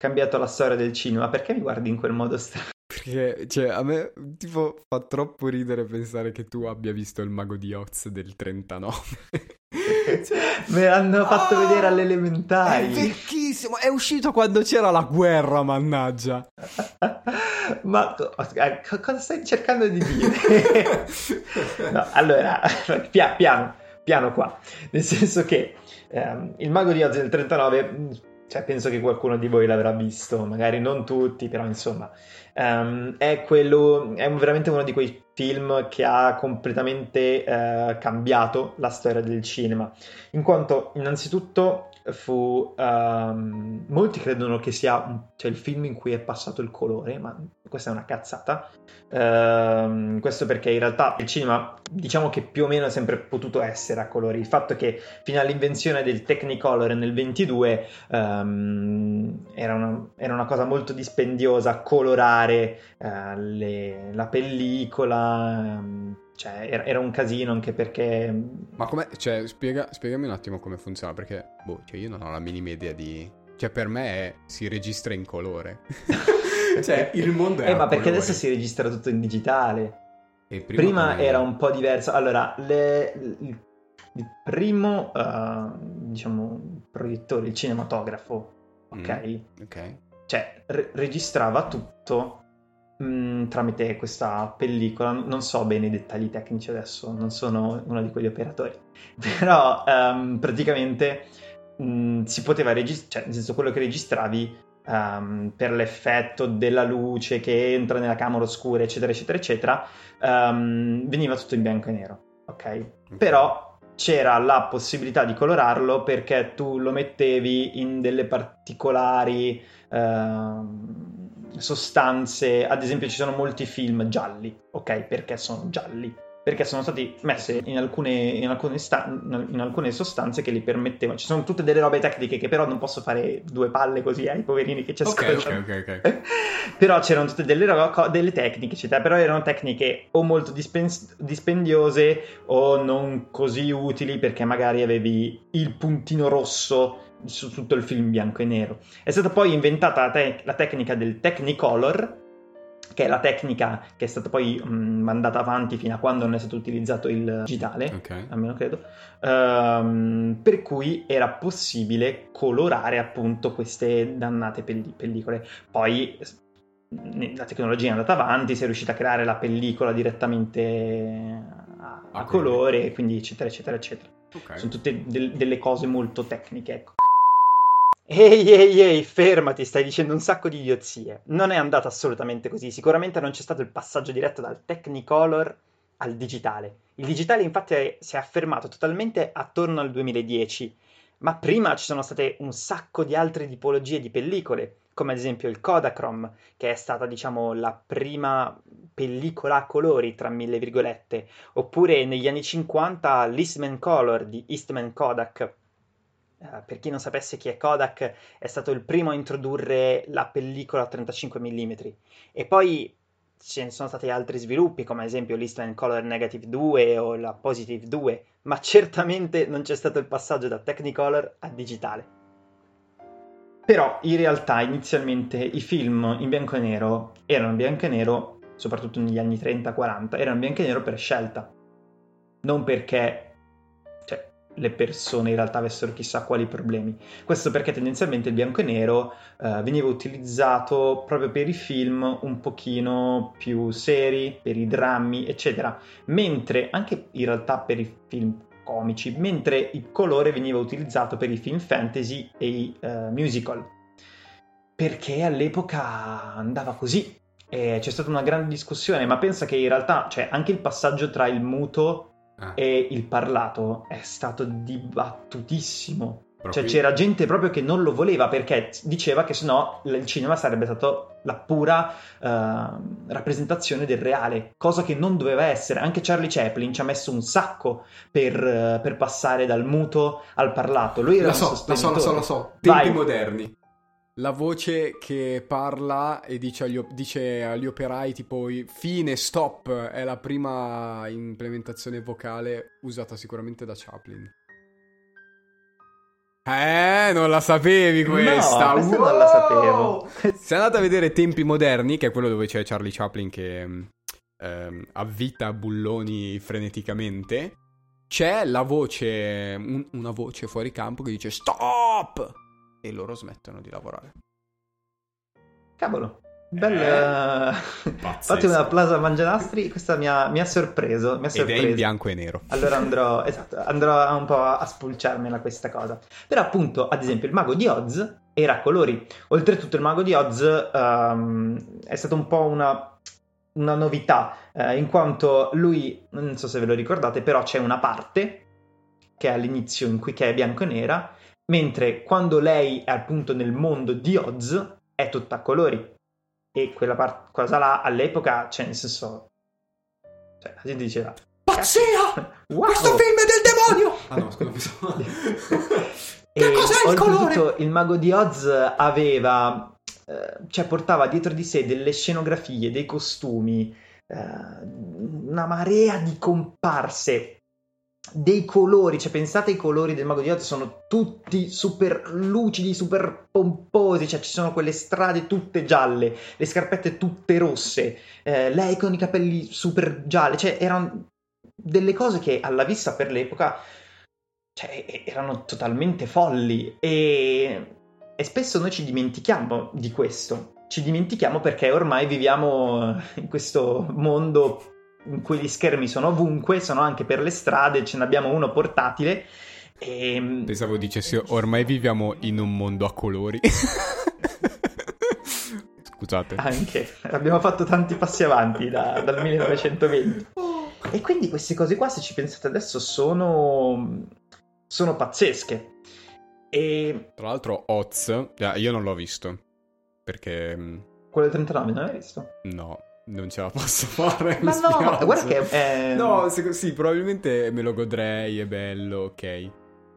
S2: cambiato la storia del cinema. Perché mi guardi in quel modo strano?
S1: Perché, cioè, a me, tipo, fa troppo ridere pensare che tu abbia visto il mago di Oz del 39. Cioè,
S2: Me l'hanno fatto
S1: Ah,
S2: vedere alle
S1: È vecchissimo, è uscito quando c'era la guerra, mannaggia.
S2: Ma eh, co- cosa stai cercando di dire? No, allora, pia- piano, piano qua. Nel senso che ehm, il Mago di Oz del 39, mh, cioè penso che qualcuno di voi l'avrà visto, magari non tutti, però insomma, ehm, è quello, è veramente uno di quei film che ha completamente eh, cambiato la storia del cinema, in quanto innanzitutto fu ehm, molti credono che sia un- cioè, il film in cui è passato il colore, ma questa è una cazzata. Ehm, questo perché in realtà il cinema diciamo che più o meno è sempre potuto essere a colori. Il fatto che fino all'invenzione del Technicolor nel 22 ehm, era, una, era una cosa molto dispendiosa colorare eh, le- la pellicola. Cioè, era, era un casino anche perché
S1: Ma come, cioè, spiega, spiegami un attimo come funziona, perché, boh, cioè, io non ho la minima idea di... Cioè, per me è, si registra in colore. cioè, il mondo è
S2: Eh, ma perché adesso si registra tutto in digitale.
S1: E
S2: Prima,
S1: come-
S2: era un po' diverso. Allora, le- il, il primo, eh, diciamo, proiettore, il cinematografo, ok?
S1: Mm, ok.
S2: Cioè, re- registrava tutto mh, tramite questa pellicola. Non so bene i dettagli tecnici adesso, non sono uno di quegli operatori. Però, ehm, praticamente, mh, si poteva registrare, cioè, nel senso, quello che registravi ehm, per l'effetto della luce che entra nella camera oscura, eccetera, eccetera, eccetera, ehm, veniva tutto in bianco e nero, ok? Però c'era la possibilità di colorarlo perché tu lo mettevi in delle particolari ehm, sostanze, ad esempio ci sono molti film gialli, ok? Perché sono gialli? Perché sono stati messi in alcune, in alcune, sta- in alcune sostanze che li permettevano. Ci sono tutte delle robe tecniche che però non posso fare due palle così ai poverini che ci ascoltano.
S1: ok, ok, ok.
S2: però c'erano tutte delle, ro- delle tecniche, eccetera. Però erano tecniche o molto dispen- dispendiose o non così utili perché magari avevi il puntino rosso su tutto il film bianco e nero. È stata poi inventata la, te- la tecnica del Technicolor, che è la tecnica che è stata poi mh, mandata avanti fino a quando non è stato utilizzato il digitale
S1: Ok.
S2: almeno credo, ehm, per cui era possibile colorare appunto queste dannate pelli- pellicole. Poi la tecnologia è andata avanti, si è riuscita a creare la pellicola direttamente a,
S1: A
S2: colore, quindi eccetera eccetera eccetera.
S1: Ok.
S2: Sono tutte del- delle cose molto tecniche, ecco. Ehi, ehi, ehi, fermati, stai dicendo un sacco di idiozie. Non è andata assolutamente così. Sicuramente non c'è stato il passaggio diretto dal Technicolor al digitale. Il digitale, infatti, è- si è affermato totalmente attorno al 2010, ma prima ci sono state un sacco di altre tipologie di pellicole, come ad esempio il Kodachrome, che è stata, diciamo, la prima pellicola a colori, tra mille virgolette, oppure negli anni 50 l'Eastman Color di Eastman Kodak. Eh, per chi non sapesse chi è Kodak, è stato il primo a introdurre la pellicola a 35 mm. E poi ce ne sono stati altri sviluppi, come ad esempio l'Eastman Color Negative 2 o la Positive 2, ma certamente non c'è stato il passaggio da Technicolor a digitale. Però in realtà inizialmente i film in bianco e nero erano bianco e nero, soprattutto negli anni 30-40, erano bianco e nero per scelta. Non perché, le persone in realtà avessero chissà quali problemi. Questo perché tendenzialmente il bianco e nero eh, veniva utilizzato proprio per i film un pochino più seri, per i drammi, eccetera, mentre anche in realtà per i film comici, mentre il colore veniva utilizzato per i film fantasy e i uh, musical. Perché all'epoca andava così. E c'è stata una grande discussione, ma pensa che in realtà, cioè, anche il passaggio tra il muto ah. e il parlato è stato dibattutissimo. Proprio... Cioè c'era gente proprio che non lo voleva perché diceva che sennò il cinema sarebbe stato la pura uh, rappresentazione del reale, cosa che non doveva essere. Anche Charlie Chaplin ci ha messo un sacco per, uh, per passare dal muto al parlato. Lui era
S1: la so, la so, la so, la so. Tempi Vai. moderni. La voce che parla e dice agli, dice agli, operai tipo fine, stop, è la prima implementazione vocale usata sicuramente da Chaplin. Eh, non la sapevi questa.
S2: No, wow! non la sapevo.
S1: Se andate a vedere Tempi Moderni, che è quello dove c'è Charlie Chaplin che ehm, avvita bulloni freneticamente, c'è la voce, un, una voce fuori campo che dice stop! E loro smettono di lavorare.
S2: Cavolo. Bella. Eh, Fate una applauso a Mangianastri. Questa mi ha, mi ha sorpreso. Mi ha sorpreso.
S1: Ed è in bianco e nero.
S2: Allora andrò, esatto, andrò un po' a spulciarmela questa cosa. Però, appunto, ad esempio, il mago di Oz era a colori. Oltretutto, il mago di Oz um, è stato un po' una, una novità, eh, in quanto lui, non so se ve lo ricordate, però c'è una parte che è all'inizio in cui è bianco e nera mentre quando lei è appunto nel mondo di Oz è tutta a colori e quella part- cosa là all'epoca, cioè nel senso cioè la gente diceva
S1: pazzia! Wow. Questo film è del demonio! Ah no, scusa,
S2: che cos'è il colore? Il mago di Oz aveva eh, cioè portava dietro di sé delle scenografie, dei costumi, eh, una marea di comparse dei colori, cioè pensate ai colori del Mago di Oz sono tutti super lucidi, super pomposi, cioè ci sono quelle strade tutte gialle, le scarpette tutte rosse, eh, lei con i capelli super gialli, cioè erano delle cose che alla vista per l'epoca cioè, erano totalmente folli. E, e spesso noi ci dimentichiamo di questo, ci dimentichiamo perché ormai viviamo in questo mondo in cui gli schermi sono ovunque, sono anche per le strade, ce ne abbiamo uno portatile. E... Ehm,
S1: Pensavo dicessi, ormai viviamo in un mondo a colori. Scusate.
S2: Anche, abbiamo fatto tanti passi avanti da, dal 1920. E quindi queste cose qua, se ci pensate adesso, sono, sono pazzesche. E...
S1: Tra l'altro Oz, io non l'ho visto, perché... Mm,
S2: Quello del 39 non l'hai visto?
S1: No, non ce la posso fare.
S2: Ma no, guarda che è...
S1: No, se, sì, probabilmente me lo godrei, è bello, ok.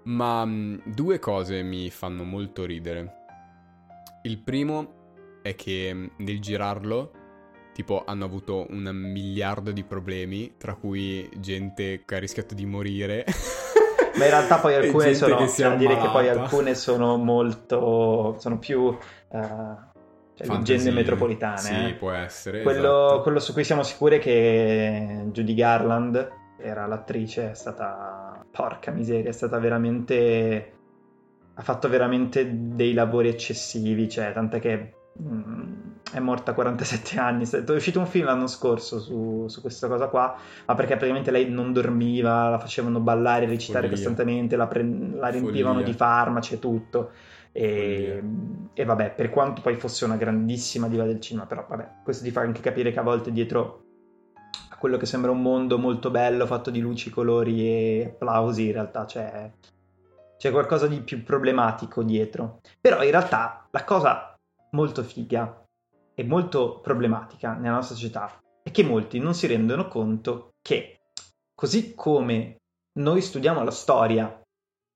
S1: Ma mh, due cose mi fanno molto ridere. Il primo è che nel girarlo, tipo, hanno avuto un miliardo di problemi, tra cui gente che ha rischiato di morire.
S2: Ma in realtà poi alcune sono... C'è dire che poi alcune sono molto... sono più... Uh cioè, leggende metropolitane.
S1: Sì,
S2: eh.
S1: può essere.
S2: Quello, esatto. quello, su cui siamo sicuri è che Judy Garland, era l'attrice, è stata... Porca miseria, è stata veramente... Ha fatto veramente dei lavori eccessivi, cioè, tant'è che mm, è morta a 47 anni. È uscito un film l'anno scorso su, su, questa cosa qua, ma perché praticamente lei non dormiva, la facevano ballare, recitare Follia. costantemente, la, pre- la riempivano Follia. di farmaci e tutto. E, e, vabbè, per quanto poi fosse una grandissima diva del cinema, però vabbè, questo ti fa anche capire che a volte dietro a quello che sembra un mondo molto bello, fatto di luci, colori e applausi, in realtà c'è, c'è qualcosa di più problematico dietro. Però in realtà la cosa molto figa e molto problematica nella nostra società è che molti non si rendono conto che, così come noi studiamo la storia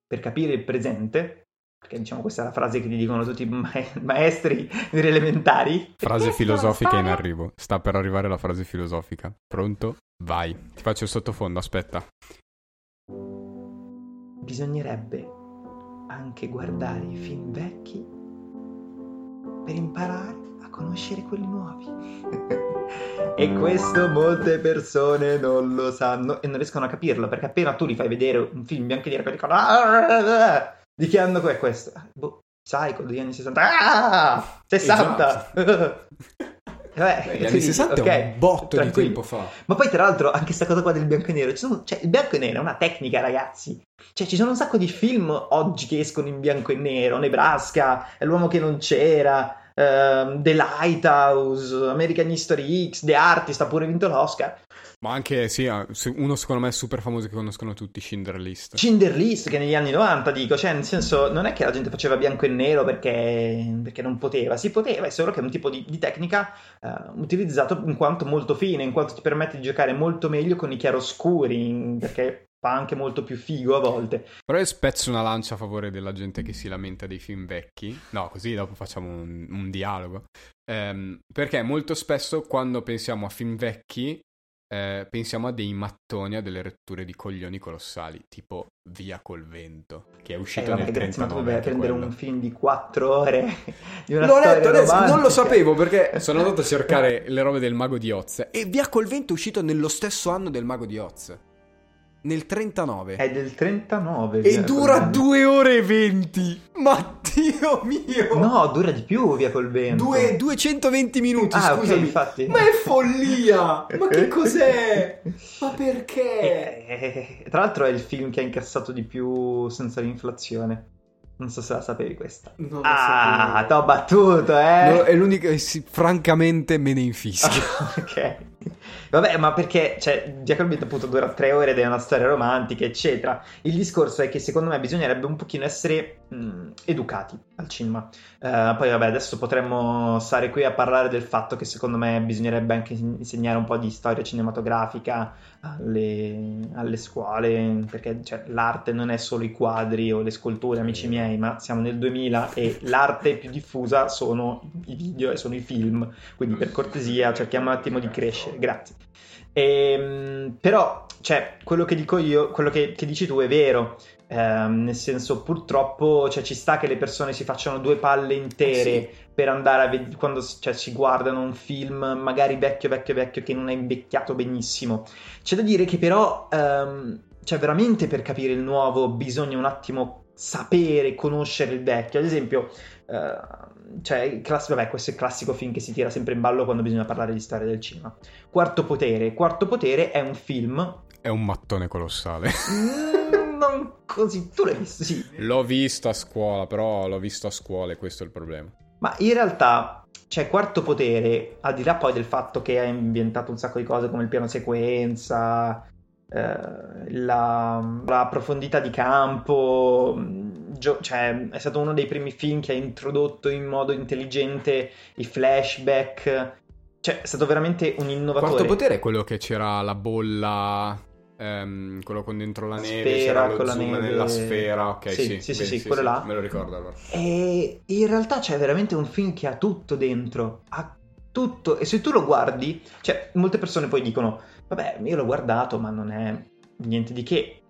S2: per capire il presente, perché diciamo questa è la frase che ti dicono tutti i ma- maestri delle elementari.
S1: Frase filosofica in arrivo. Sta per arrivare la frase filosofica. Pronto? Vai. Ti faccio il sottofondo, aspetta.
S2: Bisognerebbe anche guardare i film vecchi per imparare a conoscere quelli nuovi. e questo molte persone non lo sanno e non riescono a capirlo perché appena tu li fai vedere un film bianco e nero dicono ah, di che anno è questo? Boh, Psycho degli anni 60. Ah! 60!
S1: Esatto. Vabbè, gli anni 60 okay, è un botto tranquillo. di tempo fa.
S2: Ma poi, tra l'altro, anche questa cosa qua del bianco e nero. Sono, cioè, il bianco e nero è una tecnica, ragazzi. Cioè, ci sono un sacco di film oggi che escono in bianco e nero. Nebraska, È l'uomo che non c'era. Uh, The Lighthouse, American History X, The Artist ha pure vinto l'Oscar.
S1: Ma anche, sì, uno secondo me super famoso che conoscono tutti, Schindler List.
S2: Schindler List, che negli anni 90 dico, cioè nel senso, non è che la gente faceva bianco e nero perché, perché non poteva, si poteva, è solo che è un tipo di, di tecnica uh, utilizzato in quanto molto fine, in quanto ti permette di giocare molto meglio con i chiaroscuri, perché fa anche molto più figo a volte.
S1: Però io spezzo una lancia a favore della gente che si lamenta dei film vecchi. No, così dopo facciamo un, un dialogo. Um, perché molto spesso quando pensiamo a film vecchi eh, pensiamo a dei mattoni, a delle retture di coglioni colossali, tipo Via col vento, che è uscito eh, vabbè, nel 39.
S2: Grazie, prendere quello. un film di 4 ore
S1: di una L'ho letto adesso, non lo sapevo perché sono andato a cercare le robe del Mago di Oz e Via col vento è uscito nello stesso anno del Mago di Oz. Nel 39.
S2: È del 39.
S1: E dura 2 ore e 20. Ma Dio mio.
S2: No, dura di più via col vento.
S1: Due, 220 minuti,
S2: ah,
S1: scusami.
S2: Infatti.
S1: Ma è follia. Ma che cos'è? Ma perché?
S2: Eh, tra l'altro è il film che ha incassato di più senza l'inflazione. Non so se la sapevi questa.
S1: Non
S2: ah, t'ho battuto, eh.
S1: No, è l'unica che sì, francamente me ne infischio.
S2: ok. Vabbè, ma perché, cioè, Giacobito appunto dura tre ore ed è una storia romantica, eccetera. Il discorso è che secondo me bisognerebbe un pochino essere mh, educati al cinema. Uh, poi vabbè, adesso potremmo stare qui a parlare del fatto che secondo me bisognerebbe anche insegnare un po' di storia cinematografica alle, alle scuole, perché cioè, l'arte non è solo i quadri o le sculture, amici miei, ma siamo nel 2000 e l'arte più diffusa sono i video e sono i film, quindi per cortesia cerchiamo un attimo di crescere, grazie. E, ehm, però, cioè, quello che dico io, quello che, che dici tu è vero, ehm, nel senso purtroppo cioè, ci sta che le persone si facciano due palle intere sì. per andare a vedere quando cioè, si guardano un film magari vecchio, vecchio, vecchio che non è invecchiato benissimo. C'è da dire che però, ehm, cioè, veramente per capire il nuovo bisogna un attimo sapere, conoscere il vecchio. Ad esempio, uh, cioè, class- vabbè, questo è il classico film che si tira sempre in ballo quando bisogna parlare di storia del cinema. Quarto Potere. Quarto Potere è un film.
S1: È un mattone colossale.
S2: Non così. Tu l'hai visto? Sì.
S1: L'ho visto a scuola, però l'ho visto a scuola e questo è il problema.
S2: Ma in realtà cioè Quarto Potere, al di là poi del fatto che ha inventato un sacco di cose come il piano sequenza, eh, la, la, profondità di campo, mm, gio- cioè è stato uno dei primi film che ha introdotto in modo intelligente i flashback, cioè è stato veramente un innovatore.
S1: Quarto potere è quello che c'era la bolla Um, quello con dentro la neve,
S2: sfera,
S1: c'era lo zoom
S2: neve...
S1: nella sfera, ok,
S2: sì, sì, sì, sì, sì, sì quello là.
S1: Me lo ricordo allora.
S2: E in realtà c'è veramente un film che ha tutto dentro, ha tutto, e se tu lo guardi, cioè molte persone poi dicono Vabbè, io l'ho guardato, ma non è niente di che.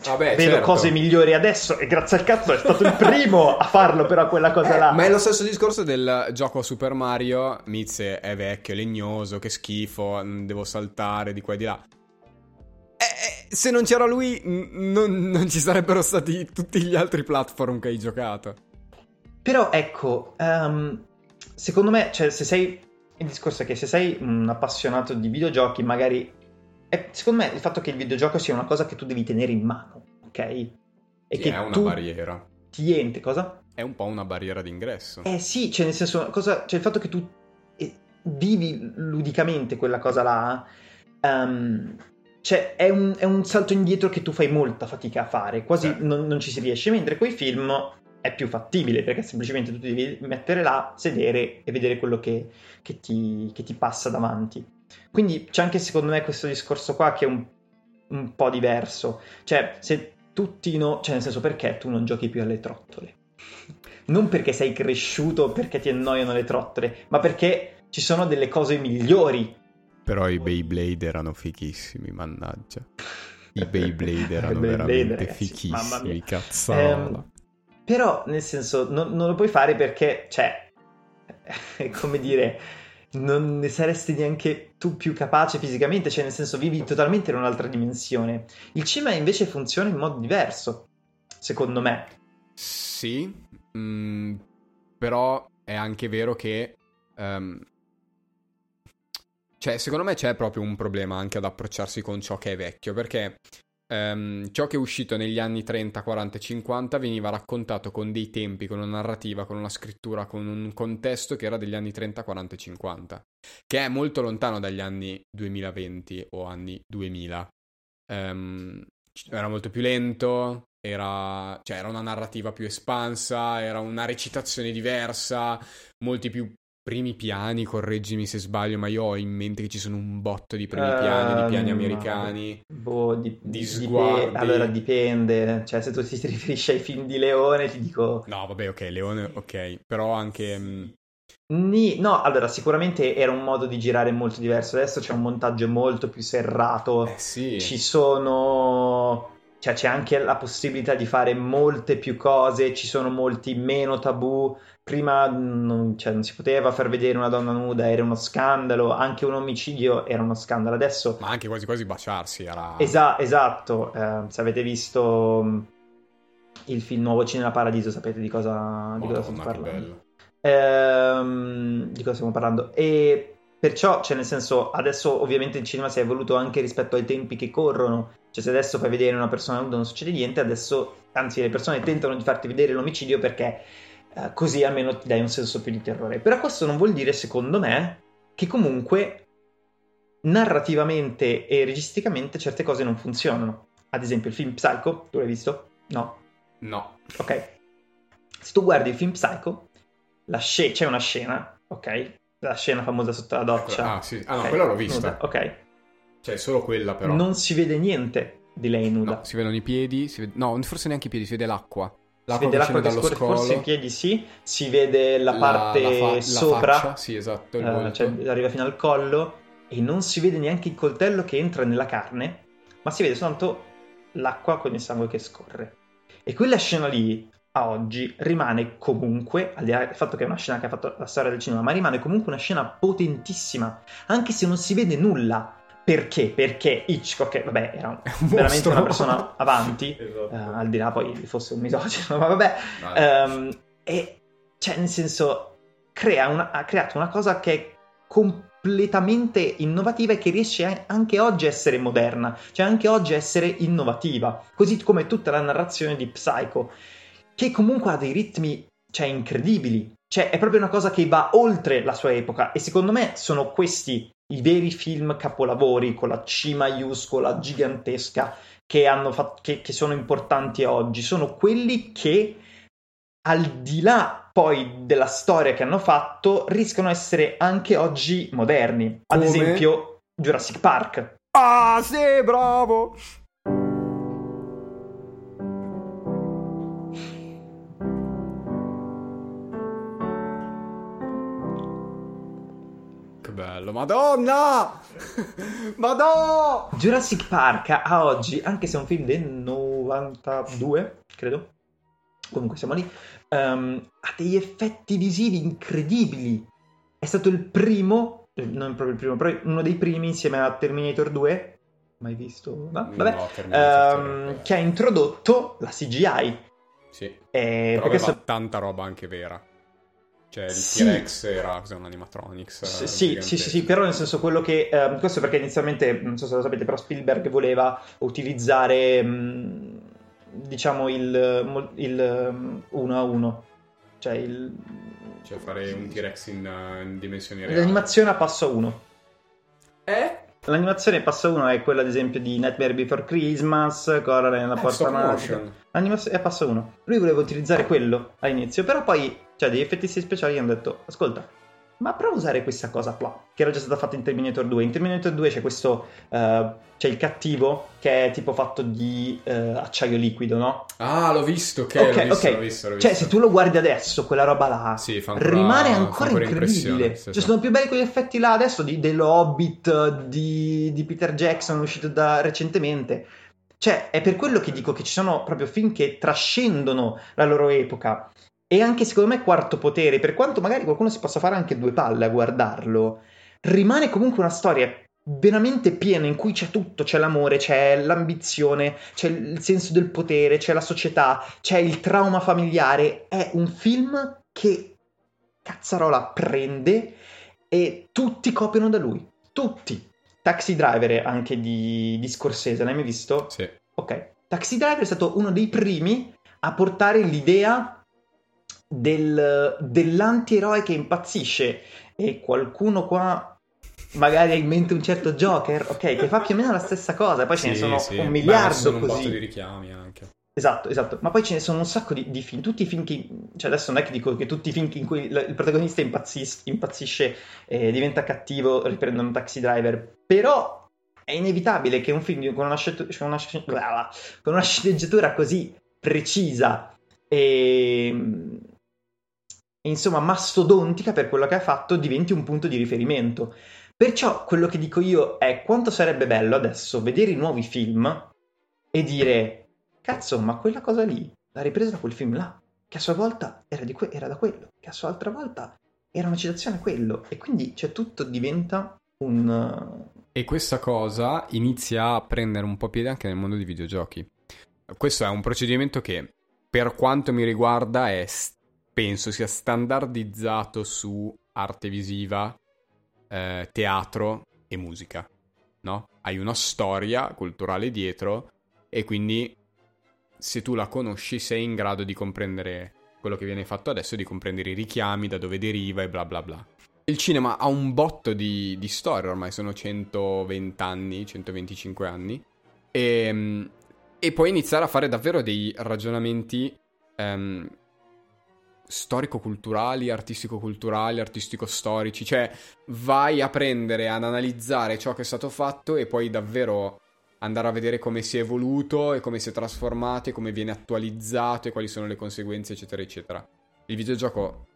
S2: Cioè, Vabbè, vedo certo. cose migliori adesso e grazie al cazzo è stato il primo a farlo però quella cosa
S1: eh,
S2: là.
S1: Ma è lo stesso discorso del gioco Super Mario, Miz è vecchio, legnoso, che schifo, devo saltare di qua e di là. Se non c'era lui n- non ci sarebbero stati tutti gli altri platform che hai giocato.
S2: Però ecco, um, secondo me, cioè, se sei il discorso è che se sei un appassionato di videogiochi, magari... È, secondo me il fatto che il videogioco sia una cosa che tu devi tenere in mano, ok? E
S1: sì, che è una barriera.
S2: Niente, cosa?
S1: È un po' una barriera d'ingresso.
S2: Eh sì, cioè nel senso, cosa, cioè il fatto che tu eh, vivi ludicamente quella cosa là, um, cioè è un, è un, salto indietro che tu fai molta fatica a fare, quasi sì. non, non, ci si riesce, mentre quei film è più fattibile perché semplicemente tu ti devi mettere là, sedere e vedere quello che, che, ti, che ti, passa davanti. Quindi c'è anche secondo me questo discorso qua che è un, un po' diverso. Cioè, se tutti no, cioè nel senso perché tu non giochi più alle trottole? Non perché sei cresciuto, perché ti annoiano le trottole, ma perché ci sono delle cose migliori.
S1: Però i Beyblade erano fichissimi, mannaggia. I Beyblade erano Beyblade, veramente ragazzi, fichissimi, cazzola.
S2: Um, però, nel senso, non, non, lo puoi fare perché, cioè, come dire, non ne saresti neanche tu più capace fisicamente, cioè nel senso vivi totalmente in un'altra dimensione. Il cinema invece funziona in modo diverso, secondo me.
S1: Sì, mm, però è anche vero che... Um, cioè, secondo me c'è proprio un problema anche ad approcciarsi con ciò che è vecchio, perché um, ciò che è uscito negli anni 30, 40 e 50 veniva raccontato con dei tempi, con una narrativa, con una scrittura, con un contesto che era degli anni 30, 40 e 50, che è molto lontano dagli anni 2020 o anni 2000. Um, ehm, era molto più lento, era, cioè, era una narrativa più espansa, era una recitazione diversa, molti più primi piani, correggimi se sbaglio, ma io ho in mente che ci sono un botto di primi piani, uh, di piani ehm, americani,
S2: boh, di, di sguardi. Dip- allora dipende, cioè se tu ti riferisci ai film di Leone ti dico...
S1: No, vabbè, ok, Leone, ok, però anche...
S2: Mm, Ni... No, allora sicuramente era un modo di girare molto diverso, adesso c'è un montaggio molto più serrato,
S1: eh sì.
S2: ci sono cioè c'è anche la possibilità di fare molte più cose, ci sono molti meno tabù. Prima non, cioè, non, si poteva far vedere una donna nuda, era uno scandalo, anche un omicidio era uno scandalo. Adesso...
S1: Ma anche quasi quasi baciarsi era...
S2: Esa- esatto, eh, se avete visto mm, il film Nuovo Cinema Paradiso sapete di cosa, di cosa stiamo parlando. Ehm, di cosa stiamo parlando. E perciò, cioè nel senso, adesso ovviamente il cinema si è evoluto anche rispetto ai tempi che corrono cioè, se adesso fai vedere una persona nuda non succede niente, adesso, anzi, le persone tentano di farti vedere l'omicidio perché eh, così almeno ti dai un senso più di terrore. Però questo non vuol dire, secondo me, che comunque narrativamente e registicamente certe cose non funzionano. Ad esempio, il film Psycho, tu l'hai visto? No.
S1: No.
S2: Ok. Se tu guardi il film Psycho, sc- c'è una scena, ok? La scena famosa sotto la doccia.
S1: Ah, sì. Ah, no, okay. quella l'ho vista.
S2: Nuda. Ok
S1: cioè, solo quella però.
S2: Non si vede niente di lei nuda.
S1: No, si vedono i piedi, vede... no, forse neanche i piedi, si vede l'acqua.
S2: Si vede l'acqua che scorre, scolo. forse i piedi sì, si vede la, la parte la fa- sopra,
S1: faccia, sì, esatto,
S2: uh, cioè arriva fino al collo e non si vede neanche il coltello che entra nella carne, ma si vede soltanto l'acqua con il sangue che scorre. E quella scena lì a oggi rimane comunque, al di là del fatto che è una scena che ha fatto la storia del cinema, ma rimane comunque una scena potentissima, anche se non si vede nulla. Perché? Perché Hitchcock, vabbè, era un veramente una persona avanti, esatto. uh, al di là poi fosse un misogino, ma vabbè, um, e cioè, nel senso, crea una, ha creato una cosa che è completamente innovativa e che riesce anche oggi a essere moderna, cioè anche oggi a essere innovativa, così come tutta la narrazione di Psycho, che comunque ha dei ritmi, cioè, incredibili. Cioè, è proprio una cosa che va oltre la sua epoca e secondo me sono questi i veri film capolavori con la C maiuscola gigantesca che, fatto, che, che sono importanti oggi, sono quelli che al di là poi della storia che hanno fatto, rischiano di essere anche oggi moderni. Ad Come? esempio, Jurassic Park.
S1: Ah, sì, bravo! Bello, madonna! Madonna!
S2: Jurassic Park a oggi, anche se è un film del 92, credo, comunque siamo lì, um, ha degli effetti visivi incredibili. È stato il primo, eh, non proprio il primo, però uno dei primi insieme a Terminator 2, mai visto? No, vabbè, no, um, che ha introdotto la CGI.
S1: Sì, eh, aveva so... tanta roba anche vera. Cioè il sì. T-Rex era un animatronics?
S2: Sì, sì, sì, sì, però nel senso quello che... Eh, questo perché inizialmente, non so se lo sapete, però Spielberg voleva utilizzare, mh, diciamo, il, il 1 a 1. Cioè il...
S1: Cioè fare un T-Rex in, in dimensioni reali.
S2: L'animazione a passo 1.
S1: Eh?
S2: L'animazione passo 1 è quella ad esempio di Nightmare Before Christmas, Coraline nella eh, porta magica. L'animazione è a passo 1. Lui voleva utilizzare quello all'inizio, però poi cioè degli effetti speciali hanno detto, ascolta, ma prova a usare questa cosa qua, che era già stata fatta in Terminator 2. In Terminator 2 c'è questo, uh, c'è il cattivo che è tipo fatto di uh, acciaio liquido, no?
S1: Ah, l'ho visto, ok, okay, l'ho, visto, okay. L'ho, visto, l'ho
S2: visto, Cioè, se tu lo guardi adesso, quella roba là,
S1: sì, ancora,
S2: rimane ancora, incredibile.
S1: Sì,
S2: cioè, sono più belli quegli effetti là adesso di, dello Hobbit di, di Peter Jackson uscito da, recentemente. Cioè, è per quello che dico che ci sono proprio film che trascendono la loro epoca E anche secondo me Quarto Potere, per quanto magari qualcuno si possa fare anche due palle a guardarlo, rimane comunque una storia veramente piena in cui c'è tutto, c'è l'amore, c'è l'ambizione, c'è il senso del potere, c'è la società, c'è il trauma familiare. È un film che cazzarola prende e tutti copiano da lui. Tutti. Taxi Driver anche di, di Scorsese, l'hai mai visto?
S1: Sì.
S2: Ok. Taxi Driver è stato uno dei primi a portare l'idea del, dell'antieroe che impazzisce e qualcuno qua magari ha in mente un certo Joker, ok, che fa più o meno la stessa cosa, poi ce ne sono
S1: sì.
S2: un miliardo
S1: Beh, un
S2: così.
S1: botto di richiami anche.
S2: Esatto, esatto, ma poi ce ne sono un sacco di, di film, tutti i film che, cioè adesso non è che dico che tutti i film in cui il, protagonista impazzis- impazzisce e diventa cattivo riprendono Taxi Driver, però è inevitabile che un film con una, scet- con una, con una sceneggiatura così precisa e insomma mastodontica per quello che ha fatto diventi un punto di riferimento. Perciò quello che dico io è quanto sarebbe bello adesso vedere i nuovi film e dire cazzo, ma quella cosa lì l'ha ripresa da quel film là, che a sua volta era, que- era da quello, che a sua altra volta era una citazione a quello, e quindi cioè, tutto diventa un...
S1: E questa cosa inizia a prendere un po' piede anche nel mondo dei videogiochi. Questo è un procedimento che, per quanto mi riguarda, è, penso sia standardizzato su arte visiva, eh, teatro e musica. No? Hai una storia culturale dietro e quindi se tu la conosci sei in grado di comprendere quello che viene fatto adesso, di comprendere i richiami, da dove deriva e bla bla bla. Il cinema ha un botto di, di storia, ormai sono 120 anni, 125 anni, e, e puoi iniziare a fare davvero dei ragionamenti um, storico-culturali, artistico-culturali, artistico-storici, cioè vai a prendere, ad analizzare ciò che è stato fatto e poi davvero andare a vedere come si è evoluto e come si è trasformato e come viene attualizzato e quali sono le conseguenze, eccetera, eccetera. Il videogioco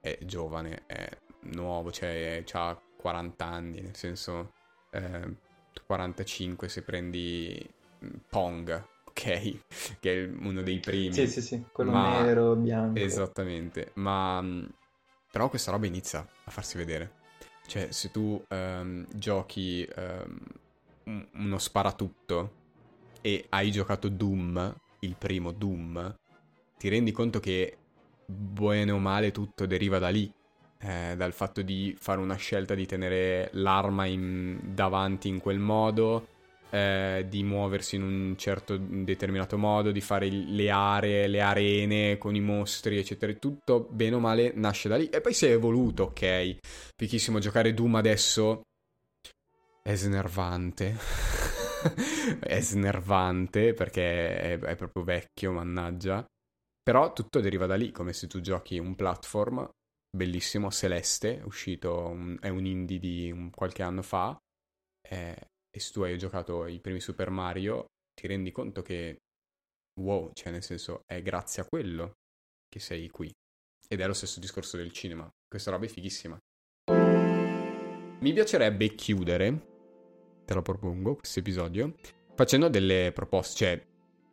S1: è giovane, è nuovo, cioè ha 40 anni, nel senso eh, 45 se prendi mm, Pong, ok? Che è uno dei primi.
S2: Sì, sì, sì, quello
S1: Ma...
S2: nero, bianco.
S1: Esattamente, ma mm, però questa roba inizia a farsi vedere. Cioè, se tu um, giochi um, uno sparatutto e hai giocato Doom, il primo Doom, ti rendi conto che bene o male tutto deriva da lì. Eh, dal fatto di fare una scelta di tenere l'arma in, davanti in quel modo, eh, di muoversi in un certo determinato modo, di fare le aree, le arene con i mostri, eccetera. Tutto bene o male nasce da lì. E poi si è evoluto, ok. Fichissimo giocare Doom adesso è snervante. è snervante perché è, è, proprio vecchio, mannaggia. Però tutto deriva da lì, come se tu giochi un platform bellissimo, Celeste, uscito, un, è un indie di un, qualche anno fa, eh, e se tu hai giocato i primi Super Mario, ti rendi conto che, wow, cioè nel senso, è grazie a quello che sei qui. Ed è lo stesso discorso del cinema. Questa roba è fighissima. Mi piacerebbe chiudere te lo propongo questo episodio, facendo delle proposte, cioè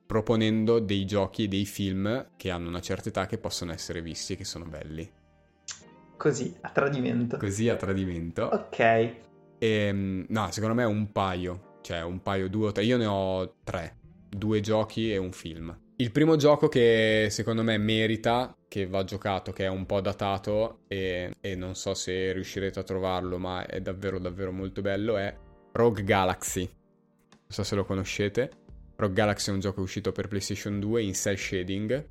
S1: proponendo dei giochi e dei film che hanno una certa età che possono essere visti e che sono belli.
S2: Così, a tradimento.
S1: Così a tradimento.
S2: Ok.
S1: E, ehm, no, secondo me un paio, cioè un paio, due o tre. Io ne ho tre, due giochi e un film. Il primo gioco che secondo me merita, che va giocato, che è un po' datato e, e non so se riuscirete a trovarlo, ma è davvero davvero molto bello, è Rogue Galaxy. Non so se lo conoscete. Rogue Galaxy è un gioco uscito per PlayStation 2 in cell shading,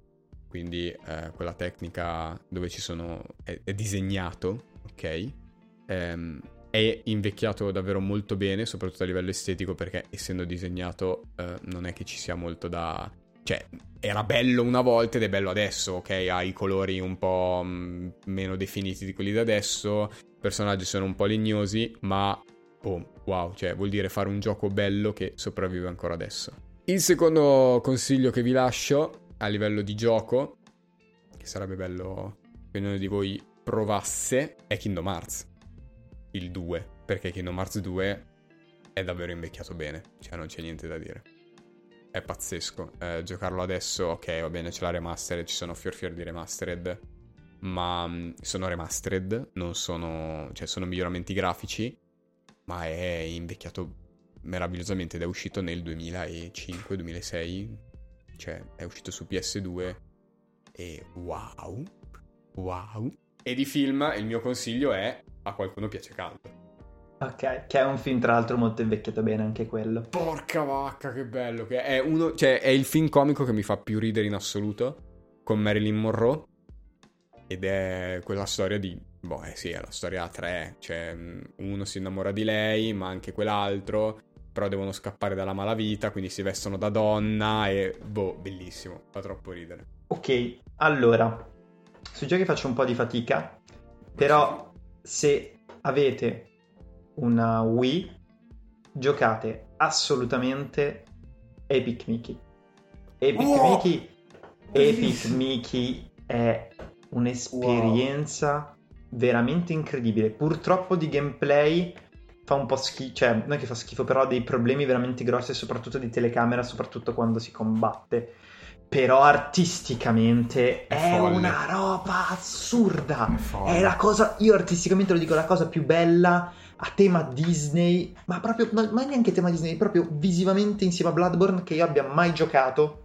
S1: quindi eh, quella tecnica dove ci sono... è, è disegnato, ok? Ehm, è invecchiato davvero molto bene, soprattutto a livello estetico, perché essendo disegnato eh, non è che ci sia molto da... Cioè, era bello una volta ed è bello adesso, ok? Ha i colori un po' mh, meno definiti di quelli da adesso, i personaggi sono un po' legnosi, ma boom, wow, cioè vuol dire fare un gioco bello che sopravvive ancora adesso. Il secondo consiglio che vi lascio a livello di gioco, che sarebbe bello che ognuno di voi provasse, è Kingdom Hearts, il 2, perché Kingdom Hearts 2 è davvero invecchiato bene, cioè non c'è niente da dire. è pazzesco. Eh, giocarlo adesso, ok, va bene, c'è la remastered, ci sono fior fior di remastered, ma mh, mm, sono remastered, non sono, cioè sono miglioramenti grafici, ma è invecchiato meravigliosamente ed è uscito nel 2005-2006, cioè è uscito su PS2 e wow, wow. E di film il mio consiglio è a qualcuno piace caldo.
S2: Ok, che è un film tra l'altro molto invecchiato bene anche quello.
S1: Porca vacca, che bello che è. Uno, cioè, è il film comico che mi fa più ridere in assoluto con Marilyn Monroe ed è quella storia di boh, eh sì, è la storia a tre, cioè uno si innamora di lei, ma anche quell'altro, però devono scappare dalla malavita, quindi si vestono da donna e boh, bellissimo, fa troppo ridere.
S2: Ok, allora, sui giochi faccio un po' di fatica, però se avete una Wii, giocate assolutamente Epic Mickey. Epic oh! Mickey Epic Mickey è un'esperienza wow. veramente incredibile. Purtroppo di gameplay fa un po' schifo, cioè non è che fa schifo, però ha dei problemi veramente grossi, soprattutto di telecamera, soprattutto quando si combatte. Però artisticamente è, è una roba assurda. È, è la cosa, io artisticamente lo dico, la cosa più bella a tema Disney, ma proprio, non, ma neanche tema Disney, proprio visivamente insieme a Bloodborne che io abbia mai giocato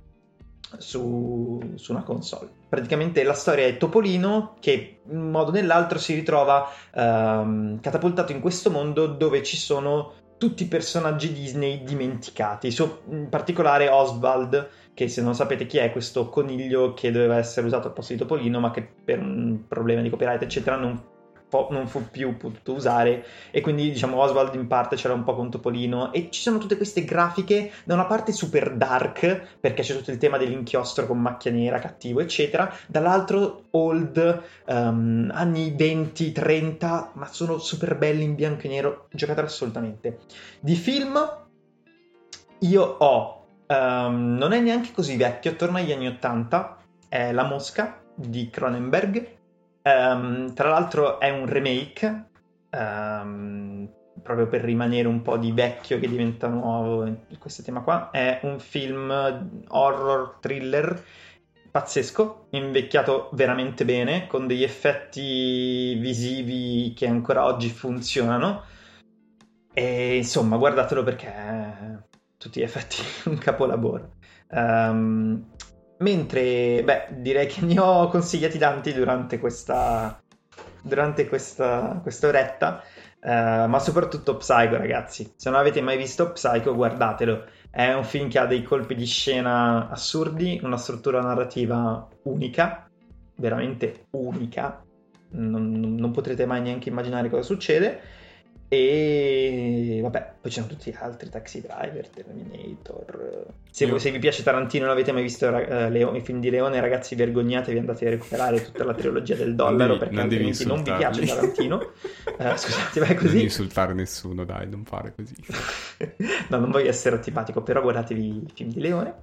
S2: su, su, una console. Praticamente la storia è Topolino che in un modo o nell'altro si ritrova um, catapultato in questo mondo dove ci sono tutti i personaggi Disney dimenticati, so, in particolare Oswald, che se non sapete chi è questo coniglio che doveva essere usato al posto di Topolino, ma che per un problema di copyright eccetera non non fu più potuto usare e quindi diciamo Oswald in parte c'era un po' con Topolino e ci sono tutte queste grafiche da una parte super dark perché c'è tutto il tema dell'inchiostro con macchia nera, cattivo eccetera, dall'altro old, um, anni 20-30 ma sono super belli in bianco e nero, giocate assolutamente. Di film io ho Um, non è neanche così vecchio, torna agli anni 80, è La Mosca di Cronenberg, Um, tra l'altro è un remake, um, proprio per rimanere un po' di vecchio che diventa nuovo questo tema qua. È un film horror thriller pazzesco, invecchiato veramente bene, con degli effetti visivi che ancora oggi funzionano. E insomma, guardatelo perché è tutti gli effetti un capolavoro. Um, Mentre, beh, direi che ne ho consigliati tanti durante questa, durante questa, oretta, uh, ma soprattutto Psycho, ragazzi. Se non avete mai visto Psycho, guardatelo. È un film che ha dei colpi di scena assurdi, una struttura narrativa unica, veramente unica. Non, non potrete mai neanche immaginare cosa succede e vabbè, poi c'erano tutti gli altri, Taxi Driver, Terminator. Se, Io... se vi piace Tarantino e non avete mai visto uh, Leo, i film di Leone, ragazzi, vergognatevi, andate a recuperare tutta la trilogia del dollaro non perché non altrimenti non vi piace Tarantino. uh, scusate, vai così.
S1: Non insultare nessuno, dai, non fare così.
S2: no, non voglio essere antipatico, però guardatevi i film di Leone.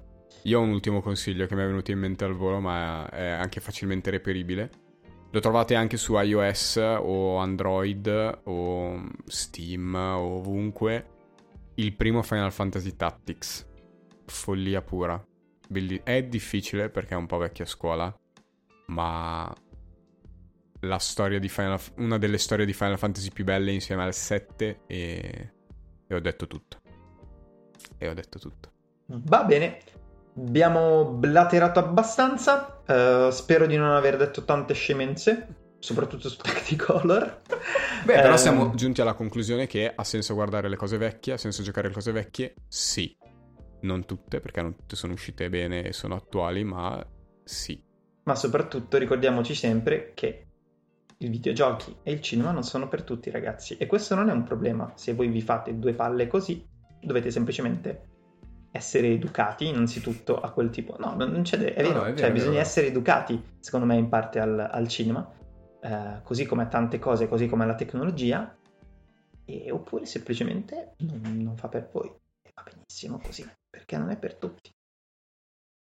S1: Io ho un ultimo consiglio che mi è venuto in mente al volo, ma è anche facilmente reperibile lo trovate anche su iOS o Android o Steam o ovunque. Il primo Final Fantasy Tactics. Follia pura. Belli- è difficile perché è un po' vecchia scuola, ma la storia di Final una delle storie di Final Fantasy più belle insieme al 7 e, e ho detto tutto. E ho detto tutto.
S2: Va bene. Abbiamo blaterato abbastanza. Uh, spero di non aver detto tante scemenze, soprattutto su Technicolor.
S1: Beh, però um... siamo giunti alla conclusione che ha senso guardare le cose vecchie, ha senso giocare le cose vecchie? Sì. Non tutte, perché non tutte sono uscite bene e sono attuali, ma sì.
S2: Ma soprattutto ricordiamoci sempre che i videogiochi e il cinema non sono per tutti, ragazzi. E questo non è un problema. Se voi vi fate due palle così, dovete semplicemente essere educati innanzitutto a quel tipo. No, non c'è. De- è, vero, no, no, è vero, cioè, bisogna essere educati, secondo me, in parte al, al cinema, eh, così come a tante cose, così come alla tecnologia, e, oppure semplicemente non, non fa per voi. E va benissimo così, perché non è per tutti.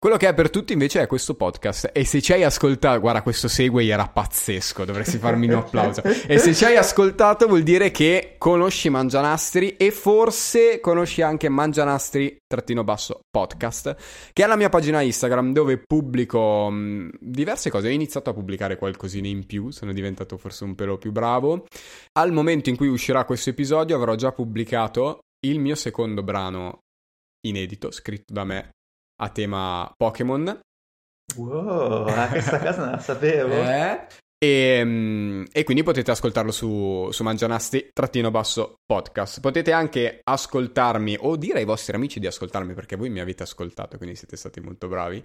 S1: Quello che è per tutti invece è questo podcast. E se ci hai ascoltato, guarda, questo segue era pazzesco, dovresti farmi un applauso. E se ci hai ascoltato vuol dire che conosci Mangianastri e forse conosci anche Mangianastri-podcast, che è la mia pagina Instagram dove pubblico mh, diverse cose. Ho iniziato a pubblicare qualcosina in più, sono diventato forse un pelo più bravo. Al momento in cui uscirà questo episodio avrò già pubblicato il mio secondo brano inedito, scritto da me a tema Pokémon.
S2: Wow, questa cosa non la sapevo.
S1: Eh? E, mm, e, quindi potete ascoltarlo su, su Mangianasti-podcast. Potete anche ascoltarmi o dire ai vostri amici di ascoltarmi perché voi mi avete ascoltato, quindi siete stati molto bravi.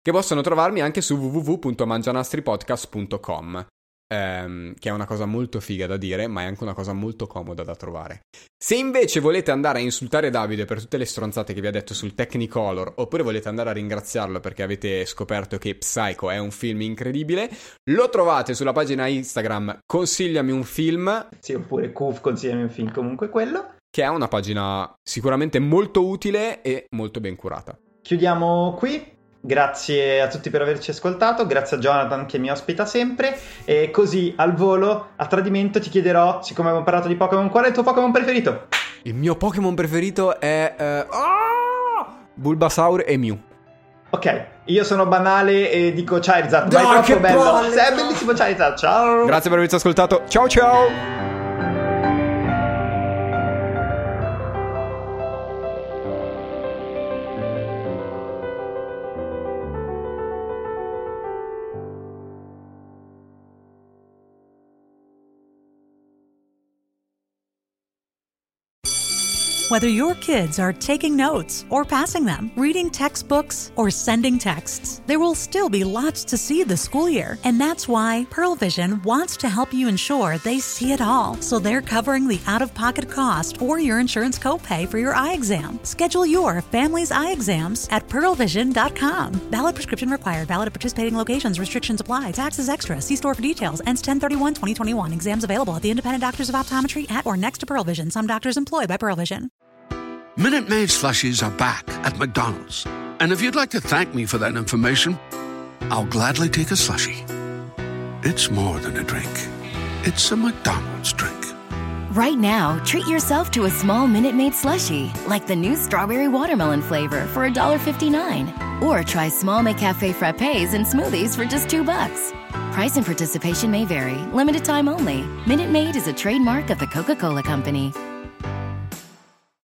S1: Che possono trovarmi anche su www.mangianastripodcast.com ehm, che è una cosa molto figa da dire, ma è anche una cosa molto comoda da trovare. Se invece volete andare a insultare Davide per tutte le stronzate che vi ha detto sul Technicolor, oppure volete andare a ringraziarlo perché avete scoperto che Psycho è un film incredibile, lo trovate sulla pagina Instagram Consigliami un film.
S2: Sì, oppure Cuf Consigliami un film, comunque quello.
S1: Che è una pagina sicuramente molto utile e molto ben curata.
S2: Chiudiamo qui. Grazie a tutti per averci ascoltato, grazie a Jonathan che mi ospita sempre e così al volo, a tradimento ti chiederò, siccome abbiamo parlato di Pokémon, qual è il tuo Pokémon preferito?
S1: Il mio Pokémon preferito è uh, oh! Bulbasaur e Mew.
S2: Ok, io sono banale e dico Charizard, ma è troppo bello. Palle, è bellissimo Charizard, ciao!
S1: Grazie per averci ascoltato, ciao ciao!
S3: Whether your kids are taking notes or passing them, reading textbooks or sending texts, there will still be lots to see this school year. And that's why Pearl Vision wants to help you ensure they see it all. So they're covering the out of pocket cost or your insurance copay for your eye exam. Schedule your family's eye exams at pearlvision.com. Valid prescription required. Valid at participating locations. Restrictions apply. Taxes extra. See store for details. Ends 1031 2021. Exams available at the independent doctors of optometry at or next to Pearl Vision. Some doctors employed by Pearl Vision.
S4: Minute Maid slushies are back at McDonald's. And if you'd like to thank me for that information, I'll gladly take a slushie. It's more than a drink, it's a McDonald's drink.
S5: Right now, treat yourself to a small Minute Maid slushie, like the new strawberry watermelon flavor for $1.59. Or try small McCafe frappes and smoothies for just two bucks. Price and participation may vary, limited time only. Minute Maid is a trademark of the Coca Cola Company.